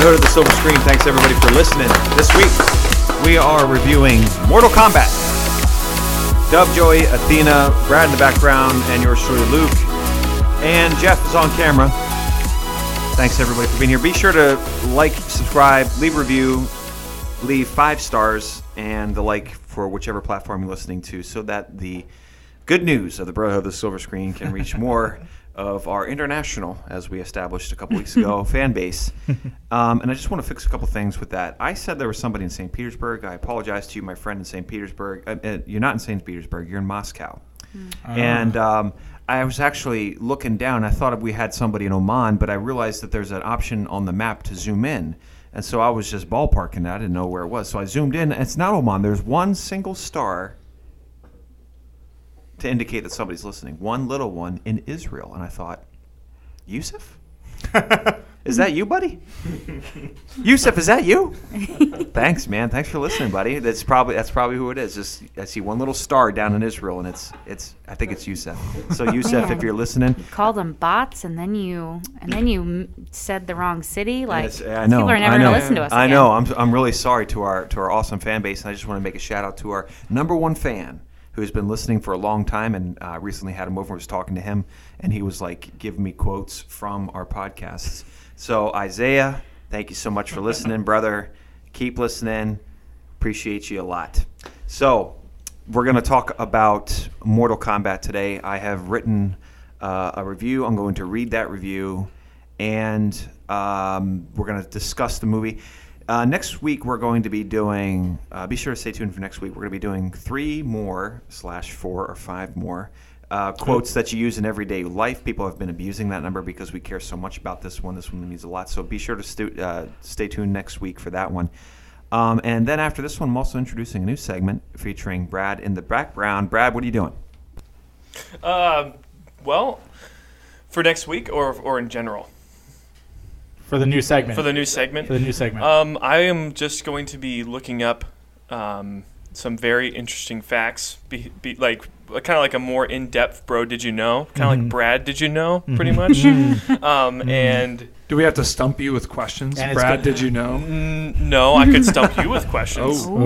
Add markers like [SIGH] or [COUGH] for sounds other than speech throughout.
Brotherhood of the Silver Screen. Thanks everybody for listening. This week we are reviewing Mortal Kombat. Dovejoy, Athena, Brad in the background, and yours truly, Luke. And Jeff is on camera. Thanks everybody for being here. Be sure to like, subscribe, leave a review, leave five stars, and the like for whichever platform you're listening to so that the good news of the Brotherhood of the Silver Screen can reach [LAUGHS] more of our international, as we established a couple weeks ago, [LAUGHS] fan base. Um, and I just want to fix a couple things with that. I said there was somebody in St. Petersburg. I apologize to you, my friend in St. Petersburg. Uh, uh, you're not in St. Petersburg. You're in Moscow. And um, I was actually looking down. I thought we had somebody in Oman, but I realized that there's an option on the map to zoom in. And so I was just ballparking that. I didn't know where it was. So I zoomed in. It's not Oman. There's one single star to indicate that somebody's listening. One little one in Israel. And I thought, Yusuf? [LAUGHS] is that you, buddy? Yusuf, is that you? [LAUGHS] Thanks, man. Thanks for listening, buddy. That's probably that's probably who it is. Just I see one little star down in Israel, and it's it's I think it's Yusuf. So [LAUGHS] Yusuf, if you're listening, called them bots, and then you and then you m- said the wrong city. Like Yes, I know. people are never I know. gonna listen to us. I again. know. I'm, I'm really sorry to our to our awesome fan base, and I just want to make a shout out to our number one fan who's been listening for a long time, and uh, recently had him over. Was talking to him, and he was like giving me quotes from our podcasts. So Isaiah, thank you so much for listening, brother. Keep listening. Appreciate you a lot. So we're going to talk about Mortal Kombat today. I have written uh, a review. I'm going to read that review, and um, we're going to discuss the movie. Uh, next week, we're going to be doing. Uh, be sure to stay tuned for next week. We're going to be doing three more slash four or five more uh, quotes that you use in everyday life. People have been abusing that number because we care so much about this one. This one means a lot. So be sure to stu- uh, stay tuned next week for that one. Um, and then after this one, I'm also introducing a new segment featuring Brad in the background. Brad, what are you doing? Um, well, for next week or or in general for the new segment. for the new segment. For the new segment. Um, I am just going to be looking up um, some very interesting facts, be, be like kind of like a more in-depth bro. Did you know? Kind of Mhm. like Brad. Did you know? Pretty [LAUGHS] much. um, and Do we have to stump you with questions? And Brad, good- did you know? mm, no, I could stump you with questions. [LAUGHS] Oh.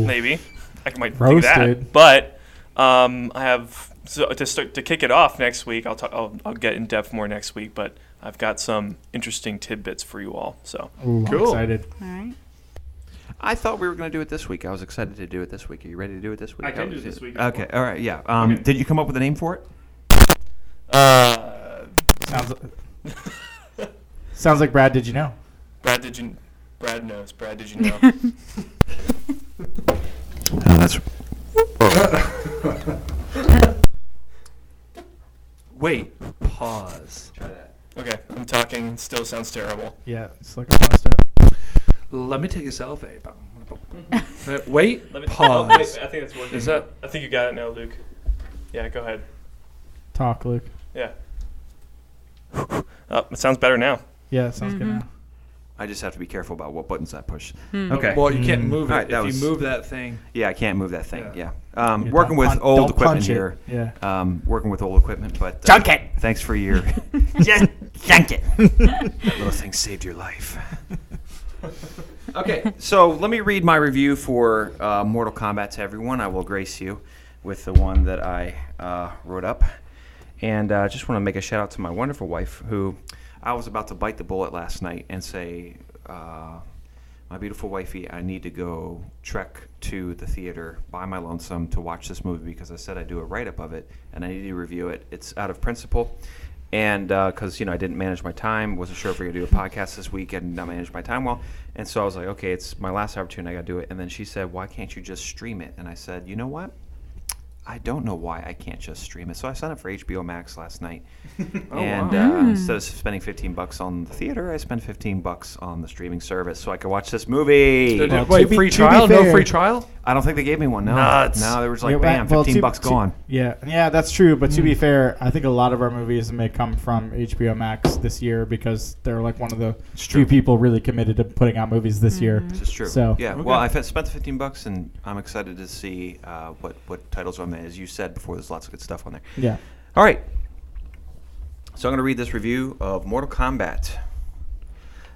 Ooh. Maybe I might do Roasted. that. But um, I have so to start to kick it off next week. I'll talk. I'll, I'll get in depth more next week. But I've got some interesting tidbits for you all. So Ooh, I'm excited. All right. I thought we were going to do it this week. I was excited to do it this week. Are you ready to do it this week? I can do it this week if Okay. you. All right. Yeah. Um, Okay. Did you come up with a name for it? uh, Sounds. [LAUGHS] sounds like Brad. Did you know? Brad, did you? Brad knows. Brad, did you know? Oh, [LAUGHS] that's. [LAUGHS] Wait, pause. Try that. Okay, I'm talking. Still sounds terrible. Yeah, it's like a messed up. Let me take a selfie. Uh, [LAUGHS] Wait, Let me, pause. oh, wait, I think that's working. Is that- I think you got it now, Luke. Yeah, go ahead. Talk, Luke. Yeah. Oh, it sounds better now. Yeah, it sounds good. Mhm. Now. I just have to be careful about what buttons I push. Hmm. Okay. Well, you can't Mm. move it. Alright, that if was- you move that thing, Yeah, I can't move that thing. Yeah. Yeah. Um, working with pun- old equipment here. Yeah. Um, working with old equipment, but uh, Junk it. Thanks for your [LAUGHS] [LAUGHS] just junk it. [LAUGHS] that little thing saved your life. okay, so let me read my review for uh, Mortal Kombat to everyone. I will grace you with the one that I uh, wrote up, and uh, just want to make a shout out to my wonderful wife, who I was about to bite the bullet last night and say. Uh, my beautiful wifey, I need to go trek to the theater by my lonesome to watch this movie because I said I'd do a write up of it and I need to review it. It's out of principle. And because, you know, I didn't manage my time, wasn't sure if we were going to do a podcast this week, and not manage my time well. And so I was like, okay, it's my last opportunity. I got to do it. And then she said, why can't you just stream it? And I said, you know what? I don't know why I can't just stream it. So I signed up for HBO Max last night, [LAUGHS] and uh, instead of spending 15 bucks on the theater, I spent 15 bucks on the streaming service so I could watch this movie. Did- Well, wait, to be- free to be trial? No free trial? I don't think they gave me one. No, Nuts. no, there was like Yeah, bam, well, 15 to- bucks to- gone. Yeah, yeah, that's true. But to be fair, I think a lot of our movies may come from HBO Max this year because they're like one of the true. few people really committed to putting out movies this year. This is true. So- yeah, Okay. well, I spent the 15 bucks, and I'm excited to see uh, what what titles are on there. As you said before, there's lots of good stuff on there. Yeah. All right. So I'm going to read this review of Mortal Kombat.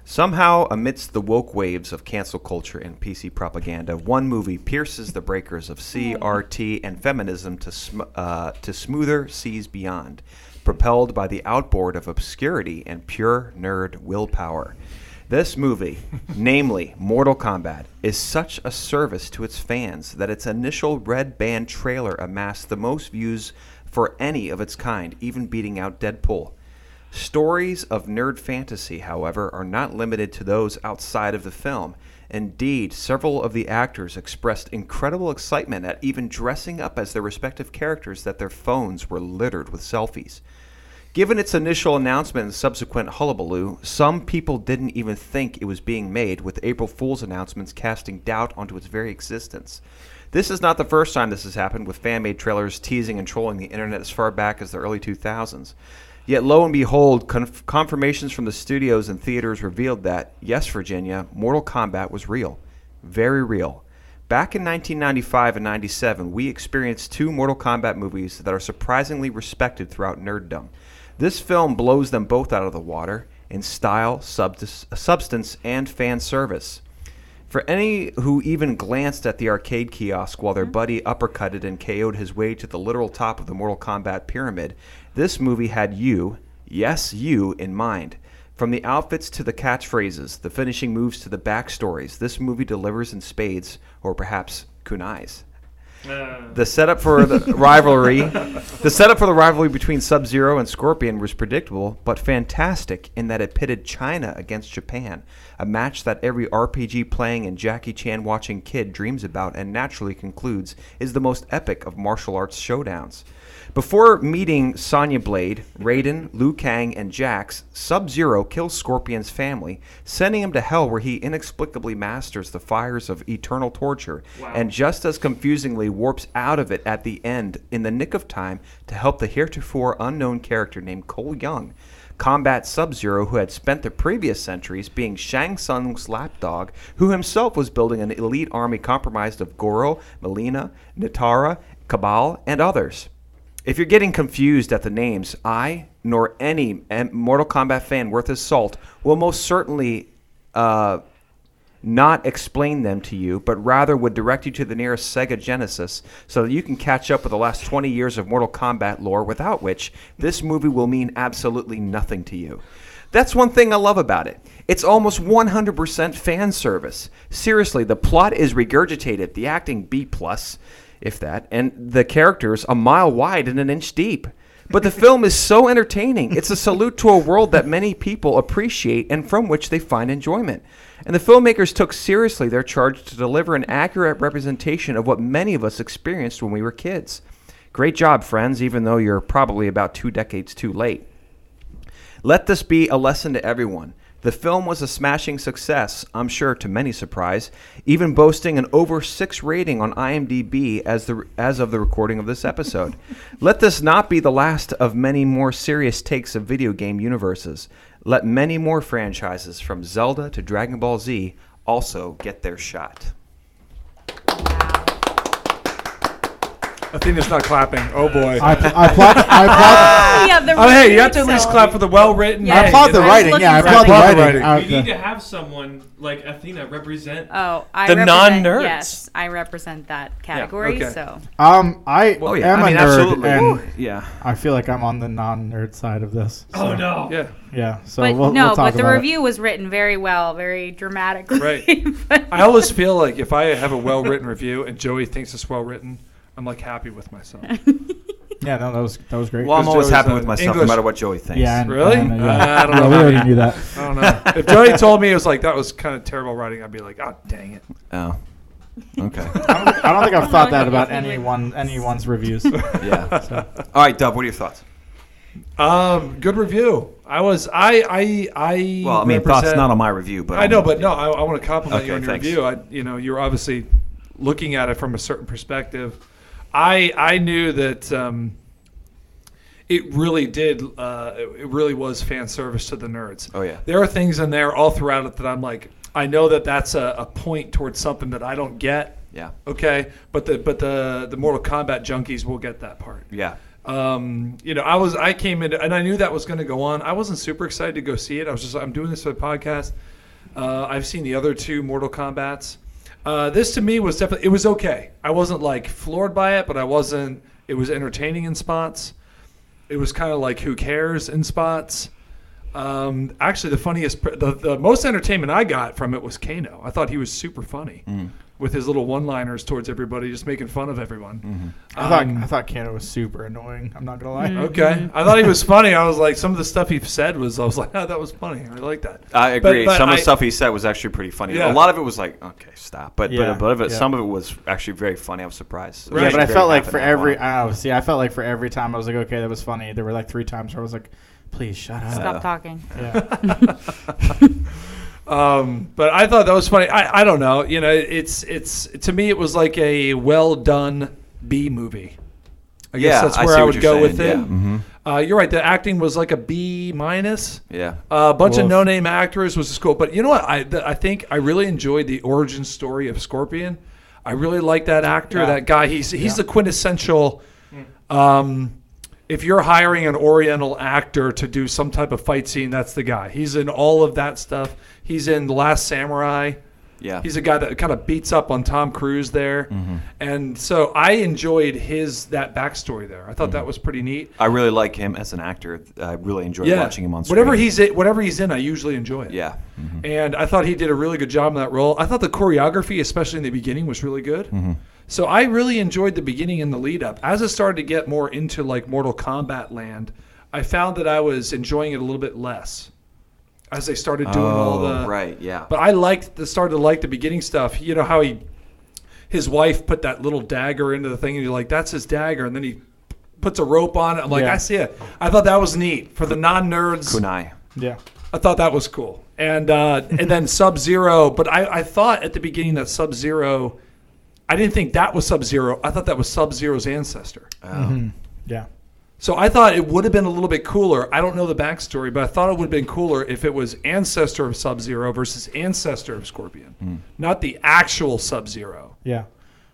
Somehow, amidst the woke waves of cancel culture and PC propaganda, one movie pierces the breakers of CRT and feminism to, sm- uh, to smoother seas beyond, propelled by the outboard of obscurity and pure nerd willpower. This movie, namely Mortal Kombat, is such a service to its fans that its initial red band trailer amassed the most views for any of its kind, even beating out Deadpool. Stories of nerd fantasy, however, are not limited to those outside of the film. Indeed, several of the actors expressed incredible excitement at even dressing up as their respective characters that their phones were littered with selfies. Given its initial announcement and subsequent hullabaloo, some people didn't even think it was being made, with April Fool's announcements casting doubt onto its very existence. This is not the first time this has happened, with fan made trailers teasing and trolling the internet as far back as the early 2000s. Yet, lo and behold, conf- confirmations from the studios and theaters revealed that, yes, Virginia, Mortal Kombat was real. Very real. Back in 1995 and 97, we experienced two Mortal Kombat movies that are surprisingly respected throughout nerddom. This film blows them both out of the water in style, subs- substance, and fan service. For any who even glanced at the arcade kiosk while their hmm. buddy uppercutted and KO'd his way to the literal top of the Mortal Kombat pyramid, this movie had you, yes, you, in mind. From the outfits to the catchphrases, the finishing moves to the backstories, this movie delivers in spades, or perhaps kunais. Uh. The setup for the [LAUGHS] rivalry, the setup for the rivalry between Sub-Zero and Scorpion was predictable, but fantastic in that it pitted China against Japan, a match that every RPG playing and Jackie Chan watching kid dreams about and naturally concludes is the most epic of martial arts showdowns. Before meeting Sonya Blade, Raiden, Liu Kang, and Jax, Sub Zero kills Scorpion's family, sending him to hell where he inexplicably masters the fires of eternal torture, and just as confusingly warps out of it at the end in the nick of time to help the heretofore unknown character named Cole Young. Combat Sub Zero, who had spent the previous centuries being Shang Tsung's lapdog, who himself was building an elite army comprised of Goro, Mileena, Nitara, Kabal, and others. If you're getting confused at the names, I, nor any Mortal Kombat fan worth his salt, will most certainly uh, not explain them to you, but rather would direct you to the nearest Sega Genesis so that you can catch up with the last 20 years of Mortal Kombat lore, without which this movie will mean absolutely nothing to you. That's one thing I love about it. It's almost 100% fan service. Seriously, the plot is regurgitated, the acting B plus, if that, and the characters a mile wide and an inch deep. But the film is so entertaining. It's a salute to a world that many people appreciate and from which they find enjoyment. And the filmmakers took seriously their charge to deliver an accurate representation of what many of us experienced when we were kids. Great job, friends, even though you're probably about two decades too late. Let this be a lesson to everyone. The film was a smashing success, I'm sure to many surprise, even boasting an over 6 rating on IMDb as the as of the recording of this episode. [LAUGHS] Let this not be the last of many more serious takes of video game universes. Let many more franchises from Zelda to Dragon Ball Z also get their shot. Athena's not clapping. Oh boy. I, pl- I applaud. I [LAUGHS] applaud. yeah, the oh hey, you have to at least itself. clap for the well written. Yeah. I applaud the writing. Yeah, I applaud the that. writing. We Uh, need to have someone like Athena represent. Oh, I The non-nerds. Yes, I represent that category. okay. So Um, I Oh yeah, am I mean a nerd, absolutely. and yeah. I feel like I'm on the non-nerd side of this. oh no. Yeah. Yeah. So but we'll, no, we'll talk but the about it. review was written very well, very dramatically. Right. [LAUGHS] I always feel like if I have a well written review and Joey thinks it's well written, I'm like happy with myself. [LAUGHS] Yeah, no, that was that was great. Well, I'm always Joey's, happy uh, with myself, English- no matter what Joey thinks. yeah, and, Really? and, uh, Uh, yeah. I don't [LAUGHS] know Yeah, we already knew that. I don't know. If Joey told me it was like that was kind of terrible writing, I'd be like, oh dang it. Oh. Okay. [LAUGHS] I don't, I don't think I've thought that about anyone anyone's reviews. yeah. So, All right, Dub. What are your thoughts? Um, good review. I was I I I. Well, I mean, thoughts represent- not on my review, but I on- know, but no, I, I want to compliment you Okay, on your thanks. review. I, you know, you're obviously looking at it from a certain perspective. I I knew that um, it really did. Uh, it really was fan service to the nerds. Oh, yeah. there are things in there all throughout it that I'm like, I know that that's a, a point towards something that I don't get. Yeah. Okay, but the but the the Mortal Kombat junkies will get that part. Yeah. Um, you know, I was I came in and I knew that was going to go on. I wasn't super excited to go see it. I was just I'm doing this for the podcast. Uh, I've seen the other two Mortal Kombat's. Uh, this to me was definitely it was okay. I wasn't like floored by it, but I wasn't. It was entertaining in spots. It was kind of like who cares in spots. Um, actually, the funniest, the, the most entertainment I got from it was Kano. I thought he was super funny with his little one-liners towards everybody, just making fun of everyone. Mm-hmm. I thought Um, I thought Kano was super annoying. I'm not gonna lie. Mm-hmm. Okay, I thought he was funny. I was like, some of the stuff he said was, I was like, oh, [LAUGHS] that was funny. I like that. I agree. but some of the stuff he said was actually pretty funny. Yeah. A lot of it was like, okay, stop. But Yeah, but, but of it, yeah. some of it was actually very funny. I was surprised. Right. Yeah, but I felt like for every on. I don't see, I felt like for every time I was like, okay, that was funny. There were like three times where I was like, please shut up. Stop talking. Yeah. [LAUGHS] [LAUGHS] Um, but I thought that was funny. I, I don't know. You know, it's it's to me it was like a well done B movie. I guess Yeah, that's where see I, would you're go with saying. it. Yeah, mhm. Uh, you're right. The acting was like a B minus. Yeah. Uh, a bunch of no name actors was cool. But you know what? I the, I think I really enjoyed the origin story of Scorpion. I really like that actor. Yeah. That guy. He's he's Yeah. the quintessential. Um, if you're hiring an Oriental actor to do some type of fight scene, that's the guy. He's in all of that stuff. He's in The Last Samurai. Yeah. He's a guy that kind of beats up on Tom Cruise there, Mm-hmm. and so I enjoyed his that backstory there. I thought Mm-hmm. that was pretty neat. I really like him as an actor. I really enjoy Yeah, watching him on screen. whatever he's in, whatever he's in, I usually enjoy it. Yeah. Mhm. and I thought he did a really good job in that role. I thought the choreography, especially in the beginning, was really good. So I really enjoyed the beginning and the lead up. As I started to get more into like Mortal Kombat land, I found that I was enjoying it a little bit less as they started doing all Oh, the right. Yeah. But I liked the started to like the beginning stuff. You know how he, his wife put that little dagger into the thing, and you're like, "That's his dagger," and then he puts a rope on it. I'm like, Yeah. "I see it." I thought that was neat for the non nerds. Kunai. yeah. I thought that was cool. And uh, [LAUGHS] and then Sub Zero, but I, I thought at the beginning that Sub Zero, I didn't think that was Sub Zero. I thought that was Sub Zero's ancestor. Oh. Yeah. So I thought it would have been a little bit cooler. I don't know the backstory, but I thought it would have been cooler if it was ancestor of Sub Zero versus ancestor of Scorpion, Hmm. not the actual Sub Zero. Yeah.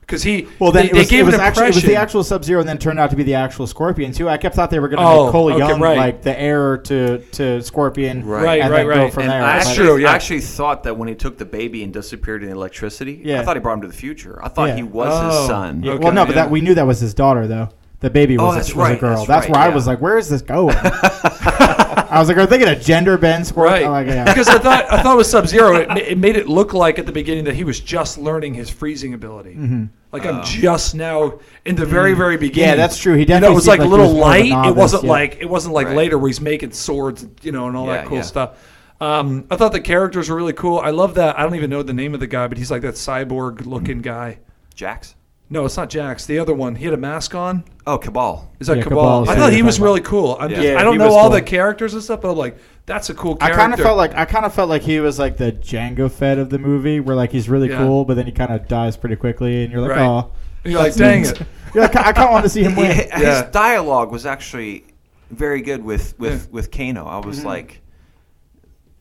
Because he, Well, then they, it was, they gave it was an actually it was the actual Sub Zero, and then turned out to be the actual Scorpion too. I kept thought they were going to Oh, make Cole okay, Young right. like the heir to to Scorpion, Right. and Right, then right, go from And there. I That's But- actually, true, yeah. I actually thought that when he took the baby and disappeared in the electricity, Yeah. I thought he brought him to the future. I thought Yeah. he was Oh. his son. Okay, well, no, but that we knew that was his daughter though. The baby was, Oh, a, that's was right, a girl. that's That's, right, where I was like, "Where is this going?" [LAUGHS] I was like, "Are they going to gender bend Scorpion?" Right, I'm like, yeah. because I thought I thought with Sub Zero, it, it made it look like at the beginning that he was just learning his freezing ability. Mm-hmm. Like I'm just now in the very very beginning. Yeah, that's true. He you know, definitely it was seemed like a like little was more of a light. it wasn't yeah. like it wasn't like Right. later where he's making swords, you know, and all Yeah, that cool yeah. stuff. Um, I thought the characters were really cool. I love that. I don't even know the name of the guy, but he's like that cyborg looking guy. Jax. No, it's not Jax. The other one. He had a mask on. Oh, Kabal. Is that Yeah, Kabal? Kabal, I yeah, thought you're he was talking really cool. I'm Yeah. just, Yeah, I don't he know was all cool. the characters and stuff, but I'm like, that's a cool I character. kind of felt like I kind of felt like he was like the Jango Fett of the movie, where like he's really Yeah. cool, but then he kind of dies pretty quickly, and you're like, Right. "Oh, You're like, [LAUGHS] dang it. [LAUGHS] You're like, I kind of want to see him win." [LAUGHS] His Yeah. dialogue was actually very good with with Yeah. Mm-hmm. with Kano. I was like,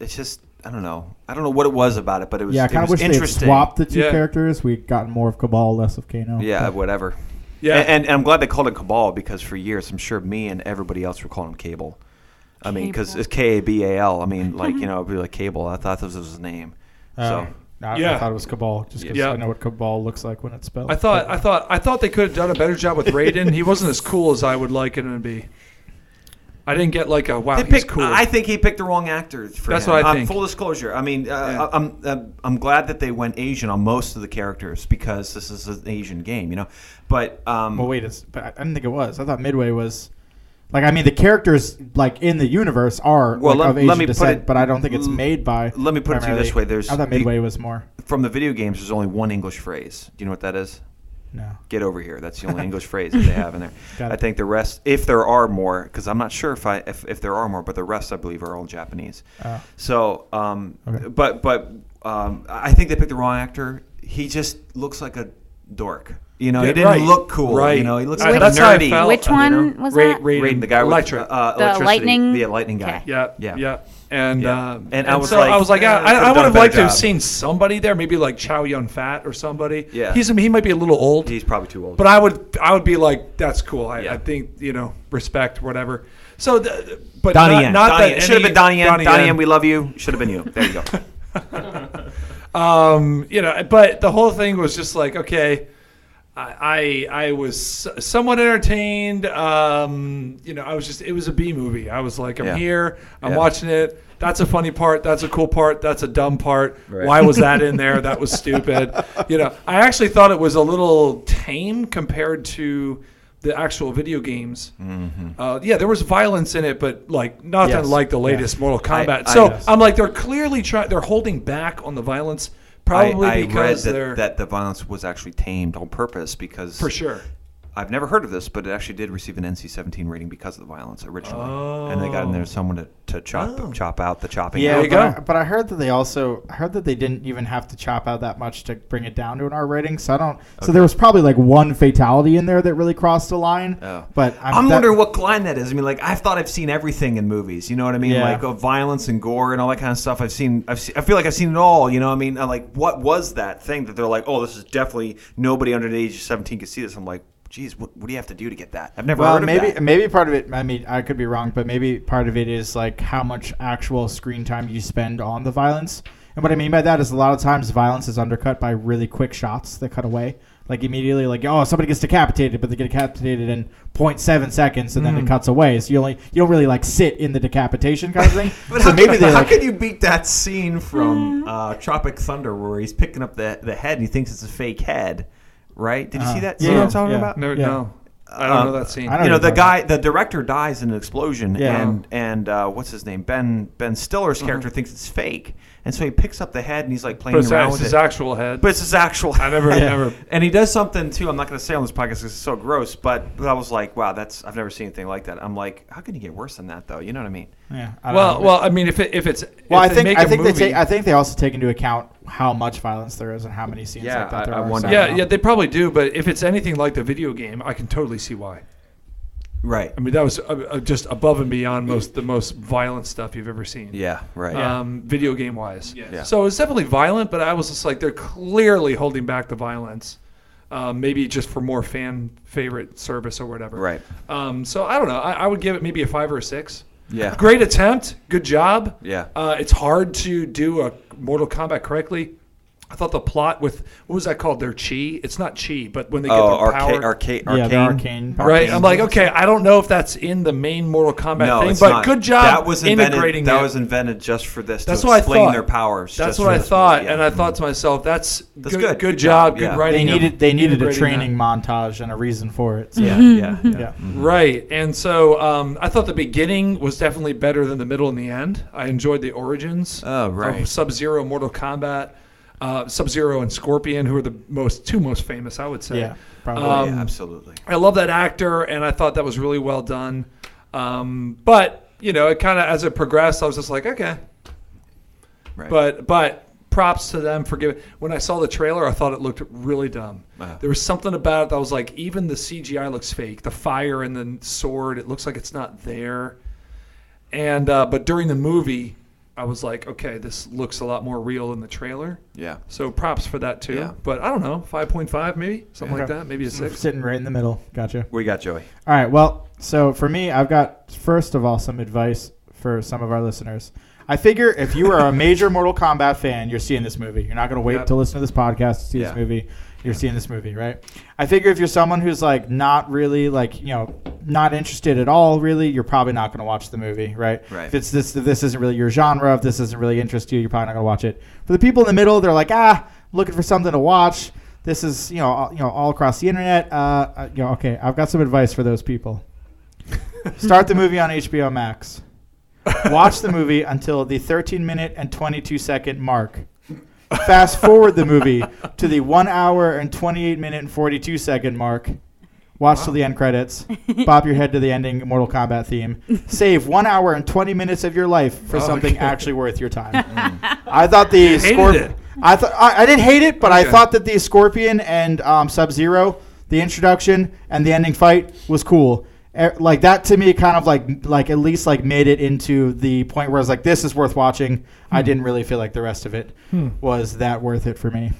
it's just I don't know. I don't know what it was about it, but it was yeah, I kind of wish they interesting. swapped the two Yeah. characters. We'd gotten more of Kabal, less of Kano. Yeah, But- whatever. Yeah. And, and, and I'm glad they called it Kabal because for years I'm sure me and everybody else were calling him Cable. I mean, because it's K A B A L. I mean, like [LAUGHS] you know, it'd be like Cable. I thought this was his name. Oh. so I, Yeah. I thought it was Kabal, just because Yeah. I know what Kabal looks like when it's spelled. I thought, I thought, I thought they could have done a better job with Raiden. he wasn't as cool as I would like him to be. I didn't get like a wow. They he's picked, cool. I think he picked the wrong actor for That's him. what I Uh, think. full disclosure. I mean, uh, Yeah. I'm uh, I'm glad that they went Asian on most of the characters because this is an Asian game, you know. But um, Well, wait, it's, but I didn't think it was. I thought Midway was. Like I mean, the characters like in the universe are Well, like, let- of let Asian me put it- but I don't think it's made by. let me put it to you this way, there's I thought the- Midway was more. from the video games, there's only one English phrase. Do you know what that is? No. Get over here. That's the only [LAUGHS] English phrase that they have in there. I think the rest, if there are more, because I'm not sure if I if, if there are more, but the rest I believe are all Japanese. Oh. So, um, Okay. but but um, I think they picked the wrong actor. He just looks like a dork. You know, Yeah, he didn't right. look cool. Right. You know, he looks I- like that's a how I nerdy. felt. Which you one know, was Ra- that? Raiden, Raiden, the guy with uh, The lightning- the lightning guy. Okay. Yeah, Yeah. yeah, and Yeah. um, And I was so like, I was like, eh, I, could've I would have better liked to have seen somebody there, maybe like Chow Yun Fat or somebody. Yeah. he's he might be a little old, He's probably too old. but I would I would be like, that's cool. I, Yeah. I think you know, respect, whatever. So, the, but Donnie not, Yen. not Donnie, that it should have been Donnie Yen. Donnie Donnie Yen. Yen, we love you. Should have been you. There you go. [LAUGHS] um, you know, but the whole thing was just like, okay, I I, I was somewhat entertained. Um, you know, I was just it was a B movie. I was like, I'm Yeah. here, I'm Yeah. watching it. That's a funny part. That's a cool part. That's a dumb part. Right. Why was that in there? That was stupid. [LAUGHS] you know, I actually thought it was a little tame compared to the actual video games. Uh, yeah, there was violence in it, but like nothing Yes. like the latest Mortal Kombat. I- so Yes. I'm like, they're clearly trying. They're holding back on the violence, probably I, I because read they're that, that the violence was actually tamed on purpose because for sure. I've never heard of this, but it actually did receive an NC-17 rating because of the violence originally, and they got in there someone to, to chop Oh. chop out the chopping. Yeah, There you but, go. I, but I heard that they also I heard that they didn't even have to chop out that much to bring it down to an R rating. So I don't. So there was probably like one fatality in there that really crossed the line. Oh. But I'm, I'm that- wondering what line that is. I mean, like I've thought I've seen everything in movies. You know what I mean? Yeah. Like uh, violence and gore and all that kind of stuff. I've seen. I've seen, I feel like I've seen it all. You know what I mean? I'm like, what was that thing that they're like? Oh, this is definitely nobody under the age of 17 could see this. I'm like, geez, what, what do you have to do to get that? I've never Well, heard of maybe that. maybe part of it. I mean, I could be wrong, but maybe part of it is like how much actual screen time you spend on the violence. And what I mean by that is a lot of times violence is undercut by really quick shots that cut away. Like immediately, like oh, somebody gets decapitated, but they get decapitated in 0.7 seconds, and then Mm. it cuts away. So you only you don't really like sit in the decapitation kind of thing. [LAUGHS] But so how, maybe can, they how like can you beat that scene from uh, Tropic Thunder where he's picking up the the head and he thinks it's a fake head? Right? Did you see Uh-huh. that? Yeah, See what I'm talking yeah. about? No, Yeah. no, I don't Um, know that scene. You know know the guy you're the director dies in an explosion Yeah. and and uh, what's his name ben ben stiller's character thinks it's fake and so he picks up the head and he's like playing but it's, around it's with his it actual head. but it's his actual I never, [LAUGHS] Yeah. never. and he does something too i'm not going to say on this podcast because it's so gross but i was like wow that's i've never seen anything like that i'm like how can you get worse than that though you know what i mean yeah. I Well, know. well, I mean, if it, if it's Well, if I they think make I a think movie, they take I think they also take into account how much violence there is and how many scenes Yeah, like that there I- I are. wonder. yeah, yeah, they probably do. But if it's anything like the video game, I can totally see why. Right I mean, that was uh, uh, just above and beyond most the most violent stuff you've ever seen. yeah right Um, video game wise. Yeah. So it's definitely violent, but I was just like, they're clearly holding back the violence. Um, maybe just for more fan favorite service or whatever. right Um, so I don't know. I, I would give it maybe a five or a six. yeah Great attempt. Good job. Yeah. Uh, it's hard to do a Mortal Kombat correctly. I thought the plot with what was that called? Their chi. It's not chi, but when they get oh their arcade power. arcade yeah, arcane the arcane. Right. I'm like, okay, I don't know if that's in the main Mortal Kombat no, thing, it's but not. good job that was invented, integrating that it. was invented just for this That's to what I explain thought. their powers That's what I thought, yeah. and I thought to myself, "That's, That's good, good. good. Good job, job, good yeah. They writing." of needed they needed a training that. montage and a reason for it. So. yeah [LAUGHS] yeah yeah Yeah. right? And so um, I thought the beginning was definitely better than the middle and the end. I enjoyed the origins. Oh, right. Sub Zero, Mortal Kombat, uh, Sub Zero, and Scorpion, who are the most two most famous, I would say. Yeah, probably. Um, yeah, absolutely I love that actor, and I thought that was really well done. Um, but you know, it kind of as it progressed, I was just like, okay. right But but props to them for giving. When I saw the trailer, I thought it looked really dumb. Uh-huh. There was something about it that was like, even the CGI looks fake. The fire and the sword, it looks like it's not there. And uh, but during the movie, I was like, okay, this looks a lot more real in the trailer. yeah So props for that too. Yeah. But I don't know, five point five maybe something like that, maybe a six. Sitting right in the middle. Gotcha. we got joey All right. Well, so for me, I've got first of all some advice for some of our listeners. I figure if you are a major Mortal Kombat fan, you're seeing this movie. You're not going to wait Yep. to listen to this podcast to see Yeah. this movie. You're seeing this movie, right? I figure if you're someone who's like not really like you know not interested at all, really, you're probably not going to watch the movie, right? Right. If it's this, if this isn't really your genre, if this doesn't really interest you, you're probably not going to watch it. For the people in the middle, they're like, ah, looking for something to watch. This is you know all, you know all across the internet. Uh, uh, you know, okay, I've got some advice for those people. [LAUGHS] Start the movie on HBO Max. [LAUGHS] Watch the movie until the 13 minute and 22 second mark. Fast [LAUGHS] forward the movie to the 1 hour and 28 minute and 42 second mark. Watch till the end credits. [LAUGHS] Bop your head to the ending Mortal Kombat theme. Save 1 hour and 20 minutes of your life for Oh, something okay. actually worth your time. I thought the Hated Scorpion. I thought I, I didn't hate it, but I Okay. thought that the Scorpion and um, Sub Zero, the introduction and the ending fight was cool. Eh, Like that to me, kind of like like at least like made it into the point where I was like, this is worth watching. I didn't really feel like the rest of it Hmm. was that worth it for me.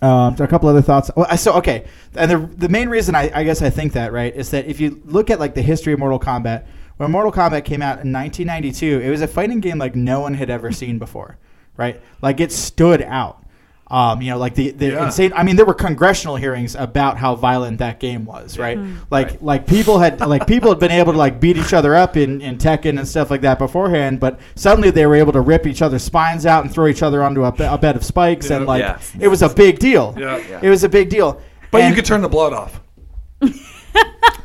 Um, so a couple other thoughts. Well, I- so okay, and the the main reason I, I guess I think that right is that if you look at like the history of Mortal Kombat, when Mortal Kombat came out in 1992, it was a fighting game like no one had ever seen before. right? Like it stood out. Um, you know, like the, the Yeah. insane. I mean, there were congressional hearings about how violent that game was, right? Hmm. Like, Right. like people had like people had been able to like beat each other up in, in Tekken and stuff like that beforehand, but suddenly they were able to rip each other's spines out and throw each other onto a, be- a bed of spikes, and like Yeah. it was a big deal. Yeah. Yeah. It was a big deal. But And- you could turn the blood off. [LAUGHS]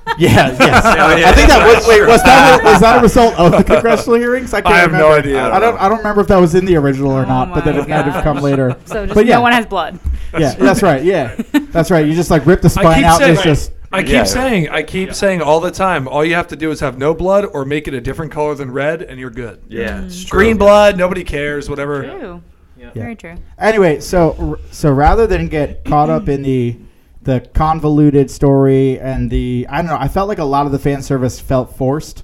[LAUGHS] yeah, yes. [LAUGHS] yeah. I think that was wait was that was that a [LAUGHS] result of the congressional hearings? I, can't I have no idea. I don't. I don't remember if that was in the original or Oh not, but then it might have come later. So just but yeah, no one has blood. yeah, that's right. Yeah, that's right. You just like rip the I spine keep out. and saying, it's just I keep Yeah. saying, I keep saying all the time. All you have to do is have no blood or make it a different color than red, and you're good. Yeah, it's mm-hmm. true. Green blood, nobody cares. Whatever. True. Yeah. Very true. anyway. So so rather than get caught up in the the convoluted story and the I don't know, I felt like a lot of the fan service felt forced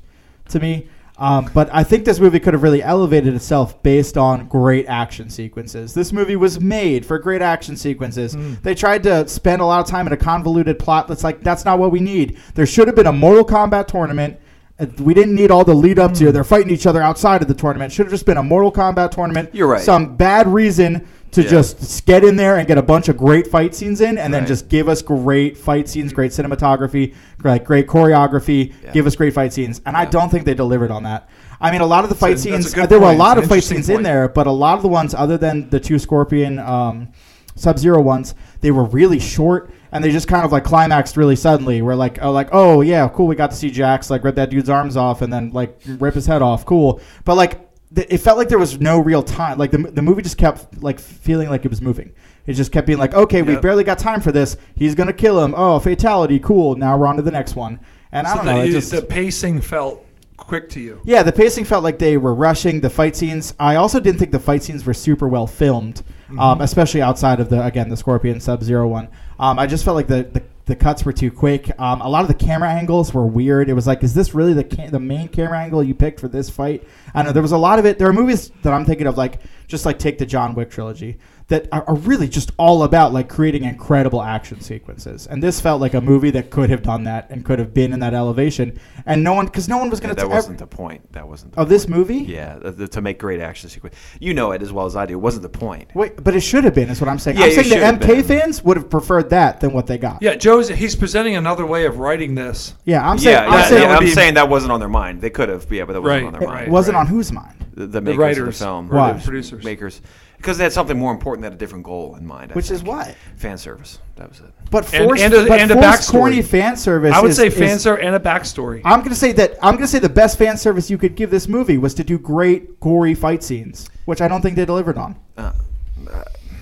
to me. Um, but I think this movie could have really elevated itself based on great action sequences. This movie was made for great action sequences. They tried to spend a lot of time in a convoluted plot that's like, that's not what we need. There should have been a Mortal Kombat tournament. Uh, We didn't need all the lead up to they're fighting each other outside of the tournament. Should have just been a Mortal Kombat tournament. You're right. Some bad reason to Yeah. just get in there and get a bunch of great fight scenes in, and then just give us great fight scenes, great cinematography, like great choreography. Yeah. Give us great fight scenes, and I don't think they delivered on that. I mean, a lot of the fight That's a- that's a scenes, there were a lot of fight scenes in there, but a lot of the ones other than the two Scorpion um, Sub Zero ones, they were really short. And they just kind of like climaxed really suddenly. We're like, oh, like, oh yeah, cool. We got to see Jax like rip that dude's arms off and then like rip his head off. Cool. But like, it felt like there was no real time. Like the, the movie just kept like feeling like it was moving. It just kept being like, okay, we Yep. barely got time for this. He's gonna kill him. Oh, fatality. Cool. Now we're on to the next one. And I don't know. You- just, the pacing felt quick to you. yeah, the pacing felt like they were rushing the fight scenes. I also didn't think the fight scenes were super well filmed, um, especially outside of the again the Scorpion Sub Zero one. Um, I just felt like the, the the cuts were too quick. Um, a lot of the camera angles were weird. It was like, is this really the ca- the main camera angle you picked for this fight? I don't know. There was a lot of it. There are movies that I'm thinking of, like just like take the John Wick trilogy, that are, are really just all about like creating incredible action sequences. And this felt like a movie that could have done that and could have been in that elevation. And no one, because no one was going to. that wasn't the point. That wasn't the of this movie. Yeah, the, the- to make great action sequence. You know it as well as I do. It wasn't the point. Wait, but it should have been. Is what I'm saying. Yeah, I'm saying should the MK been. fans would have preferred that than what they got. Yeah, Joe's he's presenting another way of writing this. Yeah, I'm saying. yeah, I'm yeah, saying yeah, I'm be- saying that wasn't on their mind. They could have, yeah, but that wasn't Right, on their mind. right. wasn't on whose mind. The, the makers of the writers. film, Why? or the Producers. makers, because they had something more important. They had a different goal in mind. I Which is what? fan service. That was it. But And- forced, and a- but and a forced backstory. corny fan service. I would is- say is- fan service and a backstory. I'm gonna say that I'm gonna say the best fan service you could give this movie was to do great gory fight scenes, which I don't think they delivered on. Uh,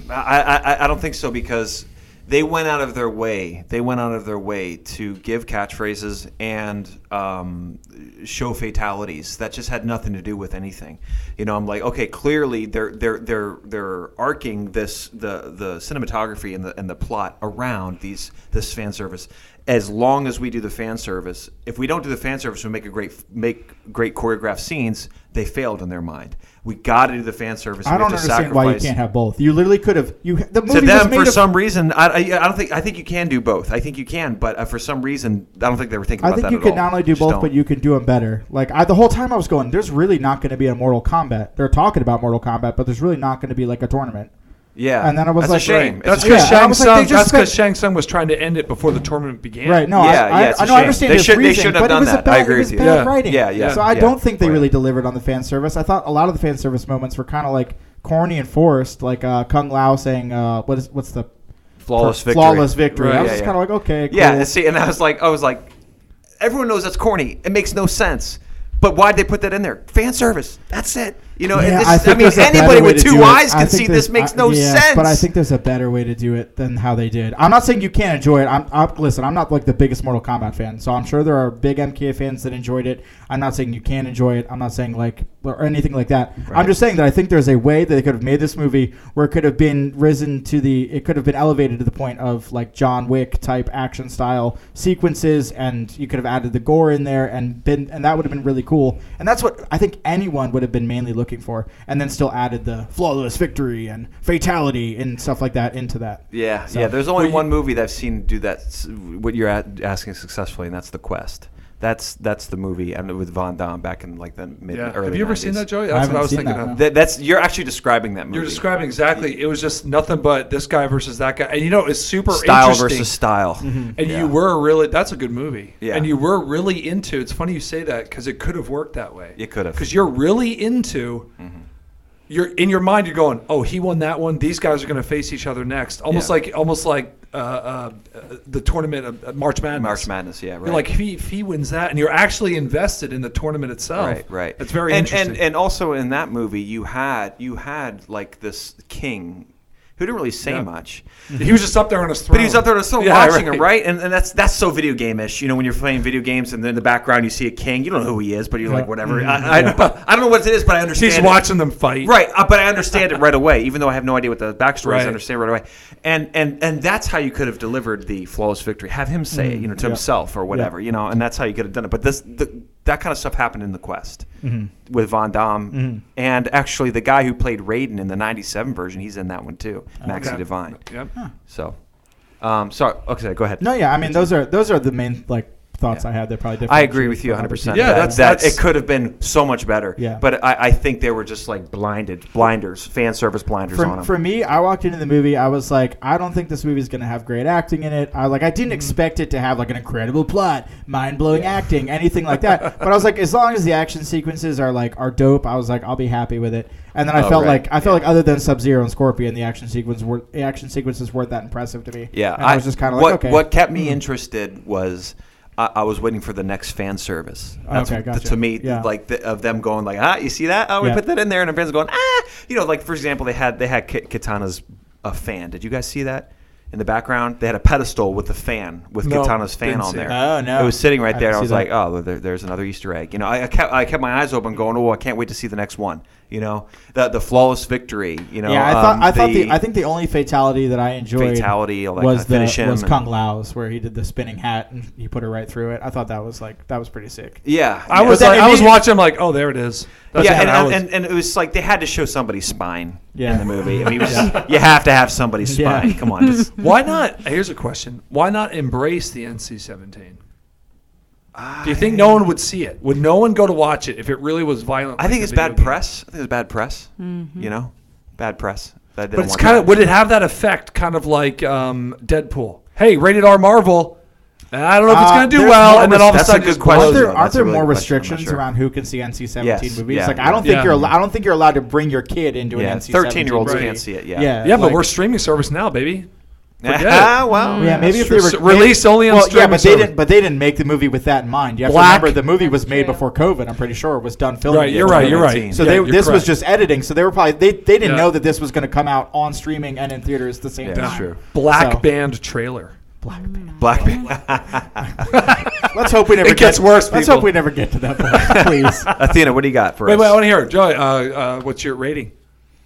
I, I, I don't think so because they went out of their way. They went out of their way to give catchphrases and um, show fatalities that just had nothing to do with anything. You know, I'm like, okay, clearly they're they're they're they're arcing this the the cinematography and the and the plot around these this fan service. As long as we do the fan service, if we don't do the fan service, we make a great make great choreographed scenes. They failed in their mind. We got to do the fan service. I We don't understand why you can't have both. You literally could have. You the movie to them for of, some reason I, I, I don't think I think you can do both I think you can but uh, for some reason I don't think they were thinking I think you could all. not only do Just both, don't. but you can do them better. Like I, the whole time I was going, there's really not going to be a Mortal Kombat. They're talking about Mortal Kombat, but there's really not going to be like a tournament. Yeah and then I was that's like, a shame right. That's a because Yeah, Shang like, Tsung. they just That's because spent- Shang Tsung was trying to end it before the tournament began. Right? No, Yeah, I, yeah, I, a know. I understand They his should- they reason, shouldn't have but it done was a that. bad, I agree it was with bad Yeah. writing. Yeah, yeah. So I don't think they really delivered on the fan service. I thought a lot of the fan service moments were kind of like corny and forced, like uh, Kung Lao saying, uh, "What is what's the flawless victory flawless victory?" Right. I was just kind of like, okay, cool. yeah see and I was like I was like everyone knows that's corny it makes no sense but why'd they put that in there fan service that's it you know Yeah, this, I, I, mean there's a better anybody with two eyes can see this makes I- no yeah, sense But I think there's a better way to do it than how they did. I'm not saying you can't enjoy it. I'm, I'm listen. I'm not like the biggest Mortal Kombat fan, so I'm sure there are big MK fans that enjoyed it. I'm not saying you can't enjoy it. I'm not saying like or anything like that. I'm just saying that I think there's a way that they could have made this movie where it could have been risen to the. It could have been elevated to the point of like John Wick type action style sequences, and you could have added the gore in there, and been and that would have been really cool. And that's what I think anyone would have been mainly looking for, and then still added the flawless victory and fatality and stuff like that into that. Yeah, So- yeah. There's only Well, one movie that I've seen do that. What you're asking successfully, and that's The Quest. That's that's the movie and with Van Damme back in like the mid Yeah. early Have you ever 90s. seen that, Joey? I That's what I was seen thinking that, of. That, that's you're actually describing that movie. You're describing exactly. It was just nothing but this guy versus that guy, and you know it's super style interesting. versus style. Mm-hmm. and Yeah. you were really that's a good movie. Yeah. And you were really into. It's funny you say that because it could have worked that way. It could have. Because you're really into. Mm-hmm. You're in your mind. You're going, oh, he won that one. These guys are going to face each other next. Almost Yeah. like almost like uh, uh, the tournament of uh, March Madness. March Madness, yeah, right. You're like if he, if he wins that, and you're actually invested in the tournament itself. right, right. It's very and, interesting. And and also in that movie, you had you had like this king who didn't really say Yeah. much. he was just up there on his throne. But he was up there still Yeah, watching it, right? And, and that's that's so video game-ish. You know, when you're playing video games and then in the background you see a king, you don't know who he is, but you're like, whatever. I, I, but I don't know what it is, but I understand. He's it. watching them fight. Right, uh, but I understand it right away, even though I have no idea what the backstory is. I understand right away, and and and that's how you could have delivered the flawless victory. Have him say it, you know, to yeah. himself or whatever, you know, and that's how you could have done it. But this, the, that kind of stuff happened in the Quest with Van Damme, and actually the guy who played Raiden in the '97 version, he's in that one too, Maxie Okay. Divine. Yep. So, um, sorry, okay, go ahead. No, yeah, I mean those are those are the main like thoughts Yeah. I had. They're probably different. I agree with you 100. percent Yeah, that, that's- that that's- it could have been so much better. Yeah. but I, I think they were just like blinded, blinders, fan service blinders on For, them. for me, I walked into the movie. I was like, I don't think this movie is going to have great acting in it. I like, I didn't expect it to have like an incredible plot, mind blowing acting, anything like that. [LAUGHS] But I was like, as long as the action sequences are like are dope, I was like, I'll be happy with it. And then I Oh, felt right. like I felt Yeah. like other than Sub Zero and Scorpion, the action sequence were the action sequences weren't that impressive to me. Yeah, and I, was just kind of what, like, okay, What kept me Hmm. interested was I, I was waiting for the next fan service. That's Okay, what- gotcha. to me Yeah. like the, of them going like, ah, you see that? Oh, we Yeah. put that in there, and the fans going, ah, you know, like for example, they had they had Kitana's a fan. Did you guys see that? In the background, they had a pedestal with the fan, with No, Kitana's fan on there. Oh, no. It was sitting right there. didn't I was like, oh, there, there's another Easter egg. You know, I, I kept I kept my eyes open, going, oh, I can't wait to see the next one. You know, the the flawless victory. You know, yeah, I thought um, I thought the I think the only fatality that I enjoyed fatality, all was the finish was and- Kung Lao's where he did the spinning hat and he put her right through it. I thought that was like that was pretty sick. yeah, I yeah. was like, I was watching. I'm like, oh, there it is. That's yeah, what and, and, and it was like they had to show somebody's spine Yeah. in the movie. I mean, it was- [LAUGHS] you have to have somebody's Yeah. spine. Come on, just, [LAUGHS] Why not? Here's a question. Why not embrace the NC-17? Do you think no one would see it? Would no one go to watch it if it really was violent? I like think the it's video bad game? press. I think it's bad press. You know, bad press. That they But don't it's want kind that. of would it have that effect? Kind of like um, Deadpool. Hey, rated R Marvel. I don't know if it's Uh, going to do there's well, more and then all of a res- sudden that's a just good question. Aren't there, though. aren't That's a there really more good question. I'm restrictions sure. around who can see NC-17 Yes. movies? Yeah. Like I don't think Yeah. you're al- I don't think you're allowed to bring your kid into Yeah, an NC-17 thirteen year olds movie. can't see it. Yeah, Yeah, Yeah, but like- we're streaming service now, baby. Forget [LAUGHS] it. Ah, well, Yeah, maybe if they That's were. Released only on well, yeah, but they didn't. But they didn't make the movie with that in mind. You have Black- to remember the movie was made before COVID. I'm pretty sure it was done filming. Right, you're right. You're right. So Yeah, they, you're this was just editing. So they were probably they, they didn't Yeah. know that this was going to come out on streaming and in theaters at the same Yeah, time. that's true. Black So- Band trailer. Black Band. Black. [LAUGHS] Let's hope we never. It gets get, worse, Let's people. hope we never get to that point, please. [LAUGHS] Athena, what do you got for Wait, us? wait, I want to hear it. Joey, uh, uh, what's your rating?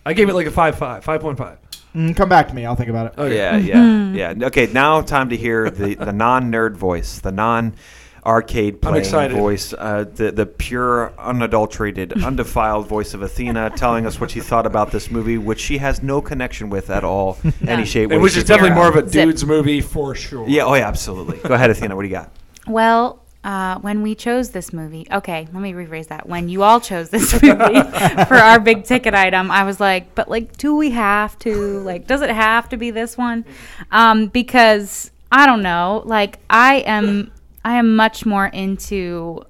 I gave it like a 5.5, 5.5. Mm, come back to me. I'll think about it. Oh Yeah, yeah, yeah. Okay, now time to hear the, the non nerd voice, the non arcade playing excited. voice, uh, the the pure, unadulterated, [LAUGHS] undefiled voice of Athena, telling us what she thought about this movie, which she has no connection with at all, [LAUGHS] any shape, way, Which is definitely more of a Zip. dude's movie for sure. Yeah, oh yeah, absolutely. Go ahead, Athena. What do you got? Well, uh, when we chose this movie, okay, let me rephrase that. When you all chose this [LAUGHS] movie for our big ticket item, I was like, but like, do we have to? Like, does it have to be this one? Um, because I don't know. Like, I am, I am much more into.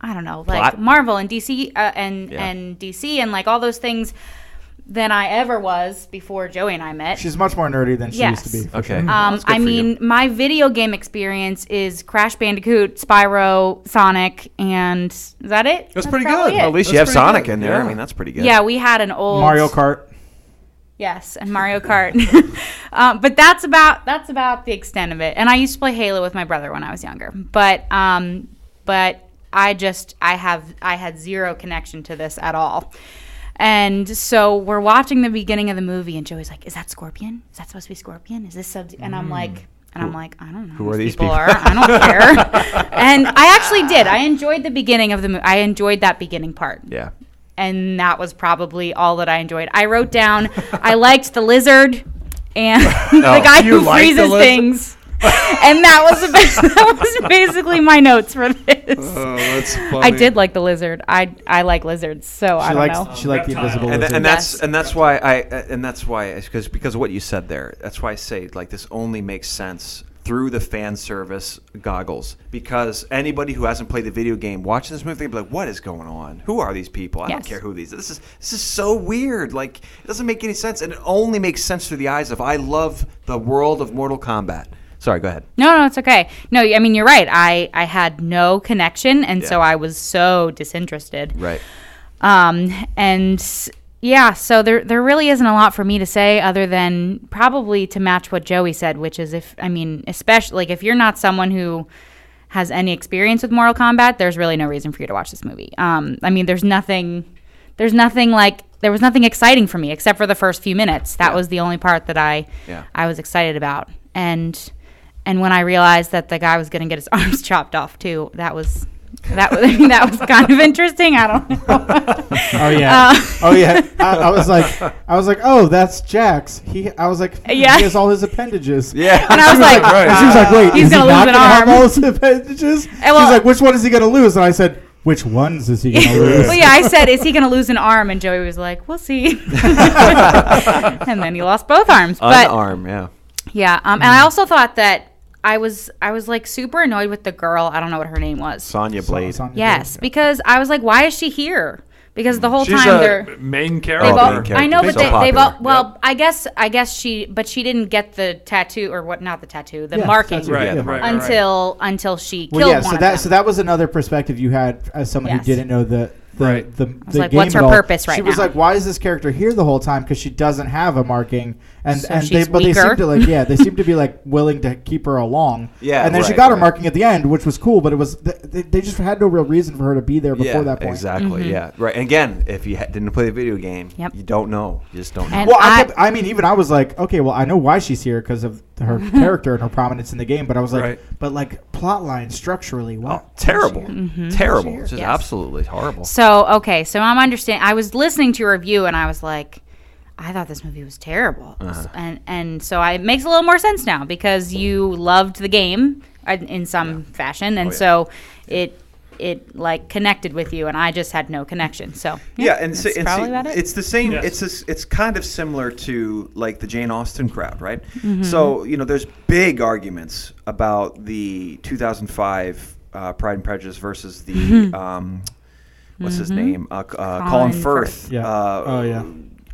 I don't know, like Plot? Marvel and DC uh, and Yeah. and DC and like all those things than I ever was before Joey and I met. She's much more nerdy than she Yes. used to be. Okay. sure. Um, I mean, you. my video game experience is Crash Bandicoot, Spyro, Sonic, and is that it? That's pretty probably good. it. At least That's you have pretty Sonic good. in there. I mean, that's pretty good. Yeah, we had an old Mario Kart. Yes, and Mario Kart. um, [LAUGHS] but that's about that's about the extent of it. And I used to play Halo with my brother when I was younger. But um, but I just I have I had zero connection to this at all. And so we're watching the beginning of the movie, and Joey's like, "Is that Scorpion? Is that supposed to be Scorpion? Is this sub?" And I'm hmm. like, and I'm like, I don't know who are these people, people?" are. I don't care. [LAUGHS] and I actually did. I enjoyed the beginning of the movie. I enjoyed that beginning part Yeah. and that was probably all that I enjoyed. I wrote down I liked the lizard and [LAUGHS] the oh. guy who freezes things. And that was [LAUGHS] that was basically my notes for this. Oh, that's funny. I did like the lizard. I I like lizards, so I don't likes know. she liked the invisible and, lizard. and that's and that's why I and that's why because because of what you said there. That's why I say like this only makes sense through the fan service goggles because anybody who hasn't played the video game watching this movie they'll be like what is going on who are these people i don't care who these this is this is so weird like it doesn't make any sense and it only makes sense through the eyes of i love the world of mortal kombat sorry go ahead No, no, it's okay. No, I mean you're right. I I had no connection, and so I was so disinterested. right Um, and yeah, so there there really isn't a lot for me to say other than probably to match what Joey said, which is if I mean, especially like if you're not someone who has any experience with Mortal Kombat, there's really no reason for you to watch this movie. Um, I mean, there's nothing, there's nothing like there was nothing exciting for me except for the first few minutes. That Yeah. was the only part that I Yeah. I was excited about, and and when I realized that the guy was going to get his [LAUGHS] arms chopped off too, that was. That was I mean, that was kind of interesting. I don't know. [LAUGHS] Oh yeah. Uh, oh yeah. I, I was like, [LAUGHS] I was like, oh, that's Jax. He. I was like, Yeah. he has all his appendages. yeah and I was like, Right. She was like, wait, He's is gonna not lose an gonna have arm. all his appendages? well- She's like, which one is he gonna lose? And I said, which ones is he gonna lose? well, yeah, I said, is he going to lose an arm? And Joey was like, we'll see. and then he lost both arms. But unarm yeah yeah, um, and I also thought that I was I was like super annoyed with the girl. I don't know what her name was. sonya blade Sonya yes, Blade, because I was like, why is she here? Because the mm. whole She's time a they're main They've character. Oh, all, main character. I know, but So they, they've all. Well, Yep. I guess I guess she, but she didn't get the tattoo or what? Not the tattoo, the Yeah, marking tattoo, Right, yeah. right, right, right. until until she Well, killed yeah. one So of that them. so that was another perspective you had as someone Yes. who didn't know the. The, Right. the, was the like, game what's at her all. purpose right She was like, "Why is this character here the whole time? Because she doesn't have a marking." And So and they she's but they weaker? seem to like yeah they seem to be [LAUGHS] like willing to keep her along. Yeah, And then she right, got her right. marking at the end, which was cool. But it was they, they just had no real reason for her to be there before yeah, that point. exactly yeah right and again if you ha- didn't play the video game Mm-hmm. Yep. you don't know you just don't know Well, I, I- kept, I mean, even I was like, okay, well, I know why she's here because of her [LAUGHS] character and her prominence in the game. But I was like, Right. but like plot line structurally, Oh, what? terrible, Mm-hmm. terrible, just Yes. absolutely horrible. So okay, so I'm understanding I was listening to your review and I was like, I thought this movie was terrible, Uh-huh. and and so I, it makes a little more sense now because you loved the game uh, in some fashion, and Oh, yeah. so it it like connected with you, and I just had no connection. So Yeah, and, so, and probably see, about it. it's the same. Yes. It's this, it's kind of similar to like the Jane Austen crowd, right? Mm-hmm. So you know, there's big arguments about the 2005 uh, Pride and Prejudice versus the [LAUGHS] um, what's his name, uh, uh, Colin, Colin Firth. Firth. Yeah. Uh, oh yeah.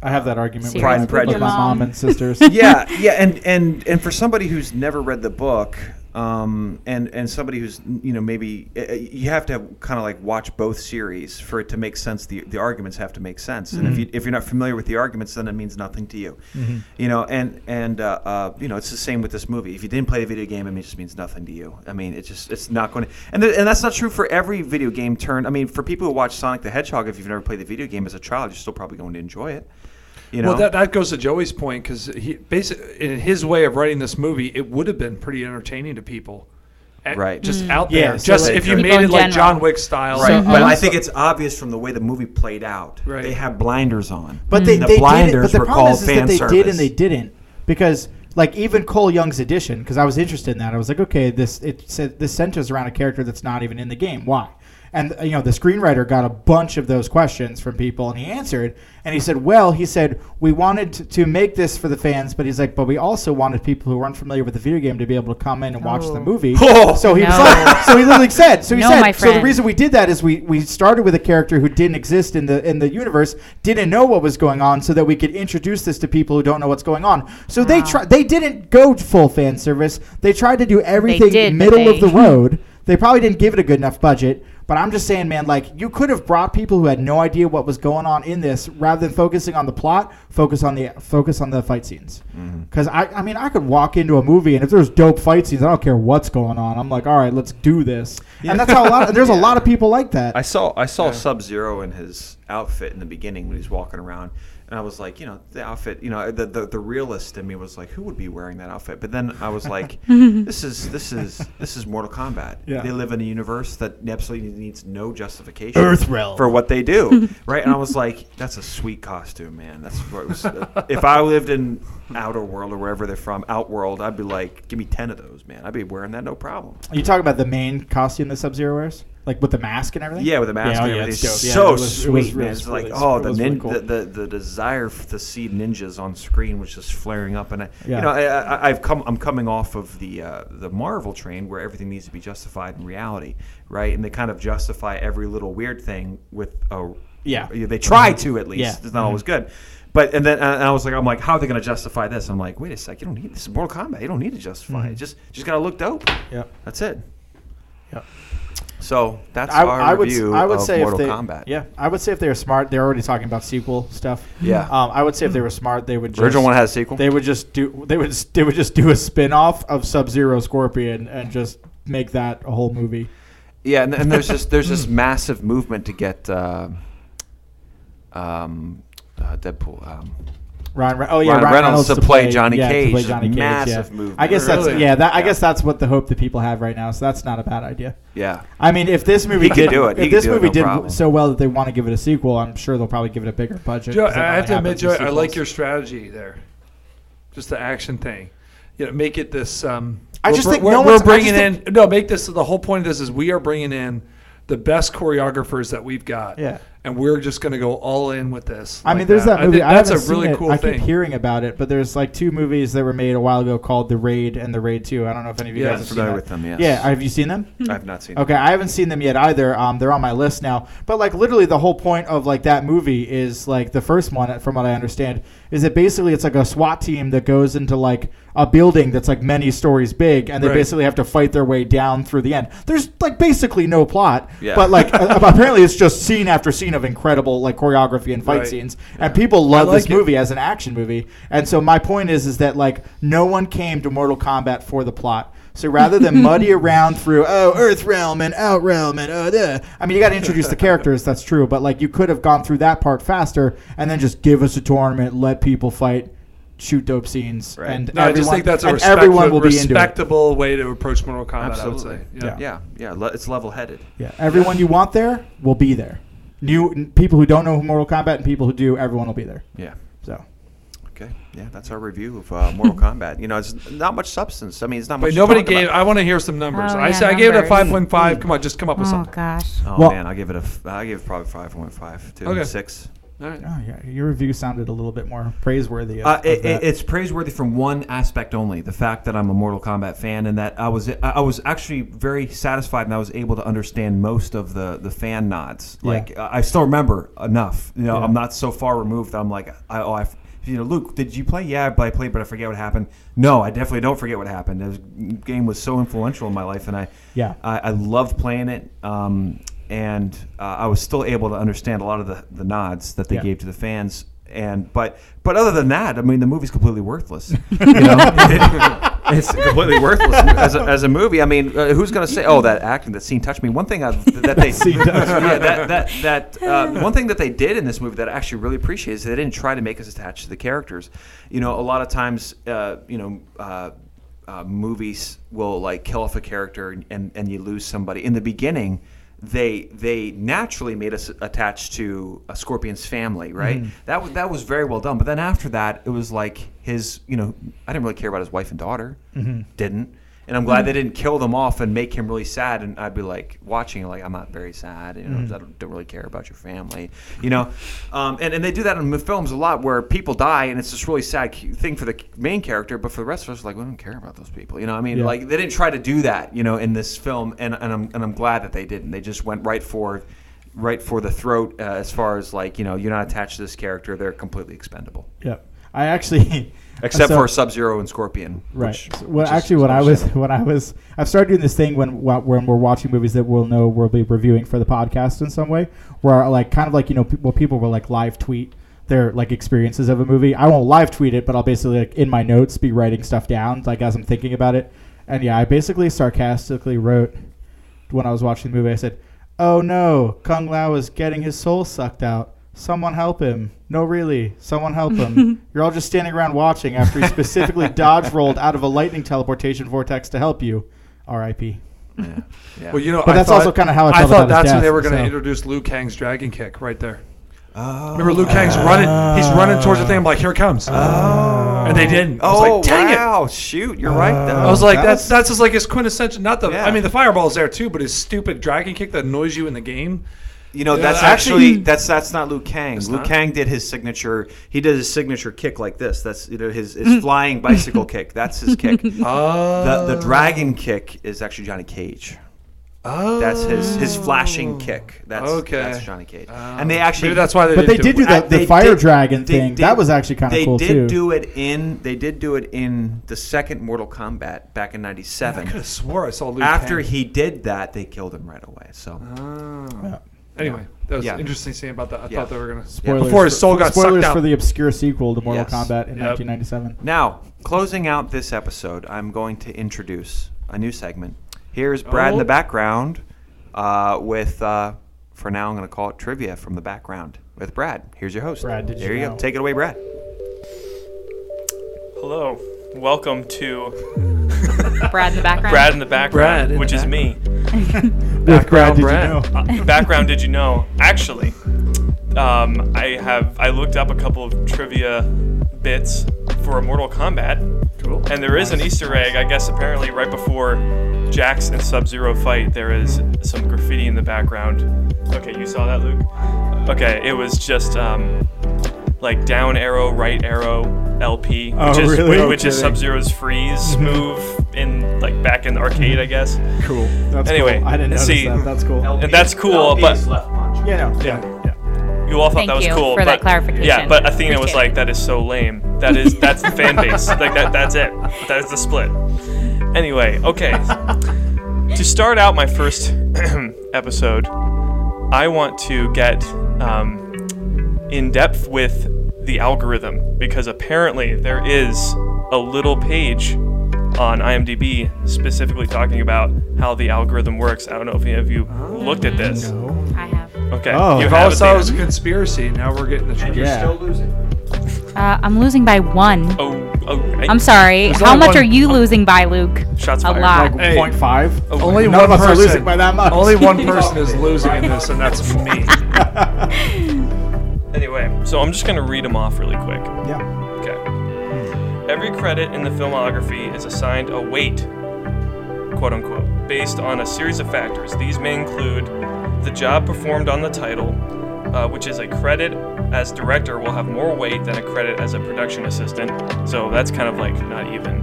I have that argument with, Pride my- and with my Prejudice. mom and [LAUGHS] sisters. yeah, yeah, and and and for somebody who's never read the book, um, and and somebody who's you know maybe uh, you have to kind of like watch both series for it to make sense. The the arguments have to make sense, and if you if you're not familiar with the arguments, then it means nothing to you. You know, and and uh, uh, you know it's the same with this movie. If you didn't play the video game, it just means nothing to you. I mean, it just it's not going to, and th- and that's not true for every video game. Turn, I mean, for people who watch Sonic the Hedgehog, if you've never played the video game as a child, you're still probably going to enjoy it. You know, Well, that, that goes to Joey's point because he basically, in his way of writing this movie, it would have been pretty entertaining to people, A- Right. Just Mm. out Yeah, there. so just like- if you made in it like. John Wick style, Right, So- but um, I think it's obvious from the way the movie played out. Right. They have blinders on. But they, the they did it, blinders but the were problem called is, is that they service. did and they didn't because like even Cole Young's edition because I was interested in that I was like okay this it said this centers around a character that's not even in the game why and you know the screenwriter got a bunch of those questions from people and he answered and he said well he said we wanted to, to make this for the fans but he's like but we also wanted people who weren't familiar with the video game to be able to come in and watch the Oh. movie Oh. [LAUGHS] so he was No. like so he literally said so he No, said my so the friend. reason we did that is we we started with a character who didn't exist in the in the universe, didn't know what was going on, so that we could introduce this to people who don't know what's going on. So they Wow. try they didn't go full fan service. They tried to do everything did, but middle of they- the road. They probably didn't give it a good enough budget. But I'm just saying, man, like you could have brought people who had no idea what was going on in this, rather than focusing on the plot, focus on the focus on the fight scenes. Mm-hmm. Because I, I mean, I could walk into a movie and if there's dope fight scenes, I don't care what's going on. I'm like, all right, let's do this. And that's how a lot. Of, there's a lot of people like that. I saw I saw Yeah. Sub Zero in his outfit in the beginning when he's walking around. And I was like, you know, the outfit, you know, the, the the realist in me was like, who would be wearing that outfit? But then I was like, [LAUGHS] this is this is this is Mortal Kombat. Yeah. They live in a universe that absolutely needs no justification Earthrealm. for what they do, [LAUGHS] right? And I was like, that's a sweet costume, man. That's what it was. if I lived in Outer World or wherever they're from, Outworld, I'd be like, give me ten of those, man. I'd be wearing that no problem. Are you talking about the main costume that Sub Zero wears, like with the mask and everything? Yeah, with the mask Yeah, oh, and yeah, everything. it's. Yeah, so it was- it sweet, was- it man. was It's really- like, oh, the, nin- really cool. the, the the desire to see ninjas on screen was just flaring up, and I, Yeah. you know, I, I, I've come, I'm coming off of the uh, the Marvel train where everything needs to be justified in reality, right? And they kind of justify every little weird thing with a, Yeah. they try to at least. Yeah. It's not always good. But and then and I was like, I'm like, how are they going to justify this? I'm like, wait a sec, you don't need this is Mortal Kombat. You don't need to justify Mm-hmm. it. Just just got to look dope. Yeah, That's it. Yep. So that's I, our I would, review I would of say Mortal if they, Kombat. yeah, I would say if they were smart, they're already talking about sequel stuff. Yeah. Um, I would say if they were smart, they would just, Original one has a sequel. They would just do, they would, they would just do a spin off of Sub Zero Scorpion and just make that a whole movie. Yeah, and, and there's this there's this [LAUGHS] massive movement to get uh, um, uh, Deadpool. Um, Ryan, Re- oh yeah, Ryan Ryan Reynolds to play Johnny yeah, to Cage play is Johnny Cage. massive yeah. movement. I guess that's Really? yeah. That I Yeah. guess that's what the hope that people have right now. So that's not a bad idea. yeah, I mean, if this movie He could did do it. If could this do it, movie no did problem. so well that they want to give it a sequel, I'm sure they'll probably give it a bigger budget. Joe, 'cause that I have to admit, Joe, I like your strategy there. Just the action thing. You know, make it this. Um, I just think we're, no we're one's- bringing just in. No, make this the whole point of this is we are bringing in the best choreographers that we've got. Yeah. And we're just going to go all in with this. I like mean, there's that, I movie. I that's haven't a really seen it. cool I thing. keep hearing about it, but there's like two movies that were made a while ago called The Raid and The Raid Two. I don't know if any of you Yeah, guys I'm have seen familiar that. with them, yes. Yeah, have you seen them? [LAUGHS] I've not seen. Okay, I haven't seen them yet either. Um, they're on my list now. But like literally, the whole point of like that movie is like the first one, from what I understand, is that basically it's like a SWAT team that goes into like a building that's like many stories big, and they Right. basically have to fight their way down through the end. There's like basically no plot, Yeah. but like [LAUGHS] apparently it's just scene after scene of incredible like choreography and fight Right. scenes, and people love like this it. movie as an action movie. And so my point is, is that like no one came to Mortal Kombat for the plot. So rather than muddy [LAUGHS] around through oh Earth Realm and Out Realm and oh the, I mean you got to introduce the characters. That's true, but like you could have gone through that part faster and then just give us a tournament, let people fight, shoot dope scenes, Right. and No, I just think that's a and respectful, everyone will be respectable way to approach Mortal Kombat. Absolutely. I would say. Yeah. Yeah, yeah, le- it's level-headed. Yeah, everyone you want there will be there. New n- people who don't know Mortal Kombat and people who do, everyone will be there. Yeah. So Okay. Yeah, that's our review of uh, Mortal [LAUGHS] Kombat. You know, it's not much substance. I mean, it's not much. But to talk gave. about. I want to hear some numbers. Oh, I yeah, said I gave it a numbers. five point five. Come on, just come up with Oh something. gosh. Oh Well- man, I'll give it a. f- I give it probably five point five to Okay. six. All right. oh yeah, your review sounded a little bit more praiseworthy. Of, Uh, of it, that. it- it's praiseworthy from one aspect only: the fact that I'm a Mortal Kombat fan, and that I was I I was actually very satisfied, and I was able to understand most of the the fan nods. Like uh, I still remember enough. You know, Yeah. I'm not so far removed. That I'm like, I, oh, I, you know, Luke, did you play? Yeah, I played, but I forget what happened. No, I definitely don't forget what happened. The game was so influential in my life, and I Yeah. I, I loved playing it. Um, and uh, I was still able to understand a lot of the, the nods that they Yeah. gave to the fans. And but but other than that, I mean, the movie's completely worthless. [LAUGHS] You know, [LAUGHS] it's completely worthless as a, as a movie. I mean, uh, who's going to say, "Oh, that acting, that scene touched me"? One thing I've, that they [LAUGHS] yeah, that that that uh, one thing that they did in this movie that I actually really appreciate is they didn't try to make us attached to the characters. You know, a lot of times, uh, you know. Uh, uh, movies will like kill off a character and, and you lose somebody. In the beginning, they they naturally made us attached to a Scorpion's family, right? That was that was very well done. But then after that, it was like his, you know, I didn't really care about his wife and daughter. Didn't. And I'm glad they didn't kill them off and make him really sad. And I'd be like watching, like I'm not very sad. You know, I don't, don't really care about your family. You know, um, and and they do that in films a lot where people die and it's this really sad thing for the main character, but for the rest of us, like we don't care about those people. You know, what I mean, Yeah. like they didn't try to do that. You know, in this film, and and I'm and I'm glad that they didn't. They just went right for. Right for the throat, uh, as far as like you know, you're not attached to this character; they're completely expendable, yeah. I actually [LAUGHS] except so- for Sub Zero and Scorpion. Right. which- So, well, which actually, when I was [LAUGHS] when I was, I've started doing this thing when when we're watching movies that we'll know we'll be reviewing for the podcast in some way, where like kind of like you know, well, people will like live tweet their like experiences of a movie. I won't live tweet it, but I'll basically like in my notes be writing stuff down like as I'm thinking about it. And yeah, I basically sarcastically wrote when I was watching the movie. I said, "Oh no, Kung Lao is getting his soul sucked out." Someone help him. No, really. Someone help him. [LAUGHS] You're all just standing around watching after he specifically [LAUGHS] dodge rolled out of a lightning teleportation vortex to help you. R.I.P. Yeah. yeah. Well, you know, But I that's also kinda how I I thought about his that's when they were going to so. introduce Liu Kang's dragon kick right there. Oh. Remember, Liu Kang's running. He's running towards the thing. I'm like, here it comes. Oh. and they didn't. I was Oh like, dang it. wow! Shoot, you're right. Though. I was like, That that's was- that's just like his quintessential. Not the. Yeah. I mean, the fireball's there too, but his stupid dragon kick that annoys you in the game. You know, Yeah, that's actually- actually that's that's not Liu Kang. Liu not? Kang did his signature. He did his signature kick like this. That's you know his, his [LAUGHS] flying bicycle kick. That's his kick. [LAUGHS] The Oh. the dragon kick is actually Johnny Cage. Oh. That's his his flashing oh. kick. That's Okay. that's Johnny Cage. Oh. and they actually Maybe that's why they. But they didn't do it. that. I- the fire did- dragon they thing. did- that was actually kind of cool too. They did do it in they did do it in the second Mortal Kombat back in I '97. could have swore I saw Liu After Kang. he did that, they killed him right away. So Oh. Anyway, that was Yeah. interesting seeing about that. I Yeah. thought they were gonna. Spoilers Before his for- soul got spoilers sucked out. for the obscure sequel to Mortal Yes. Kombat in Yep. 1997. now closing out this episode, I'm going to introduce a new segment. Here's Brad in the Oh. background uh, with. Uh, for now, I'm going to call it trivia from the background with Brad. Here's your host. Brad, did you there you know? go. Take it away, Brad. Hello, welcome to [LAUGHS] Brad in the background. Brad in the background, Brad in which the is me. [LAUGHS] With Brad, did Brad. you know? Uh, background, did you know? Actually, um, I have I looked up a couple of trivia bits for a Mortal Kombat, Cool. and there is an Easter egg. I guess apparently right before Jax and Sub Zero fight, there is some graffiti in the background. Okay, you saw that, Luke? Okay, it was just um, like down arrow, right arrow, LP, which Oh, is really? which, No which is. Sub Zero's freeze move in like back in the arcade, I guess. Cool. That's Anyway, cool. I didn't notice see- that. That's cool. And that's cool, but Yeah, no. Yeah. yeah. you all thought Thank that was you cool. for that but, clarification. Yeah, but Athena was like, "That is so lame. That is that's the fan base. [LAUGHS] Like that that's it. That is the split." Anyway, okay. to start out my first [CLEARS THROAT] episode, I want to get um, in depth with the algorithm because apparently there is a little page on IMDb specifically talking about how the algorithm works. I don't know if any of you looked at this. No. I have. Okay, Oh. you You've have always thought it Athena. was a conspiracy. Now we're getting the truth. You're Yeah. Still losing. Uh, I'm losing by one. Oh, oh, I- I'm sorry. There's How only much one- are you losing by, Luke? Shots A fired. lot. Like Hey. 0.5. Only None one of us person. are losing by that much. Only one [LAUGHS] person is losing in this, and that's me. [LAUGHS] Anyway, so I'm just gonna read them off really quick. yeah. Okay. Every credit in the filmography is assigned a weight, quote unquote, based on a series of factors. These may include the job performed on the title, uh, which is a credit as director will have more weight than a credit as a production assistant. So that's kind of like not even.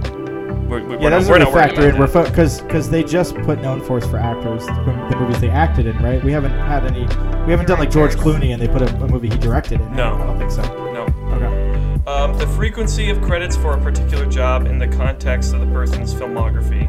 We're, we're Yeah, those we're not factor in. We're because because they just put known force for actors from the movies they acted in, right? We haven't had any. We haven't done like George Clooney and they put a, a movie he directed in. No. I don't think so. No. Okay. Um, the frequency of credits for a particular job in the context of the person's filmography.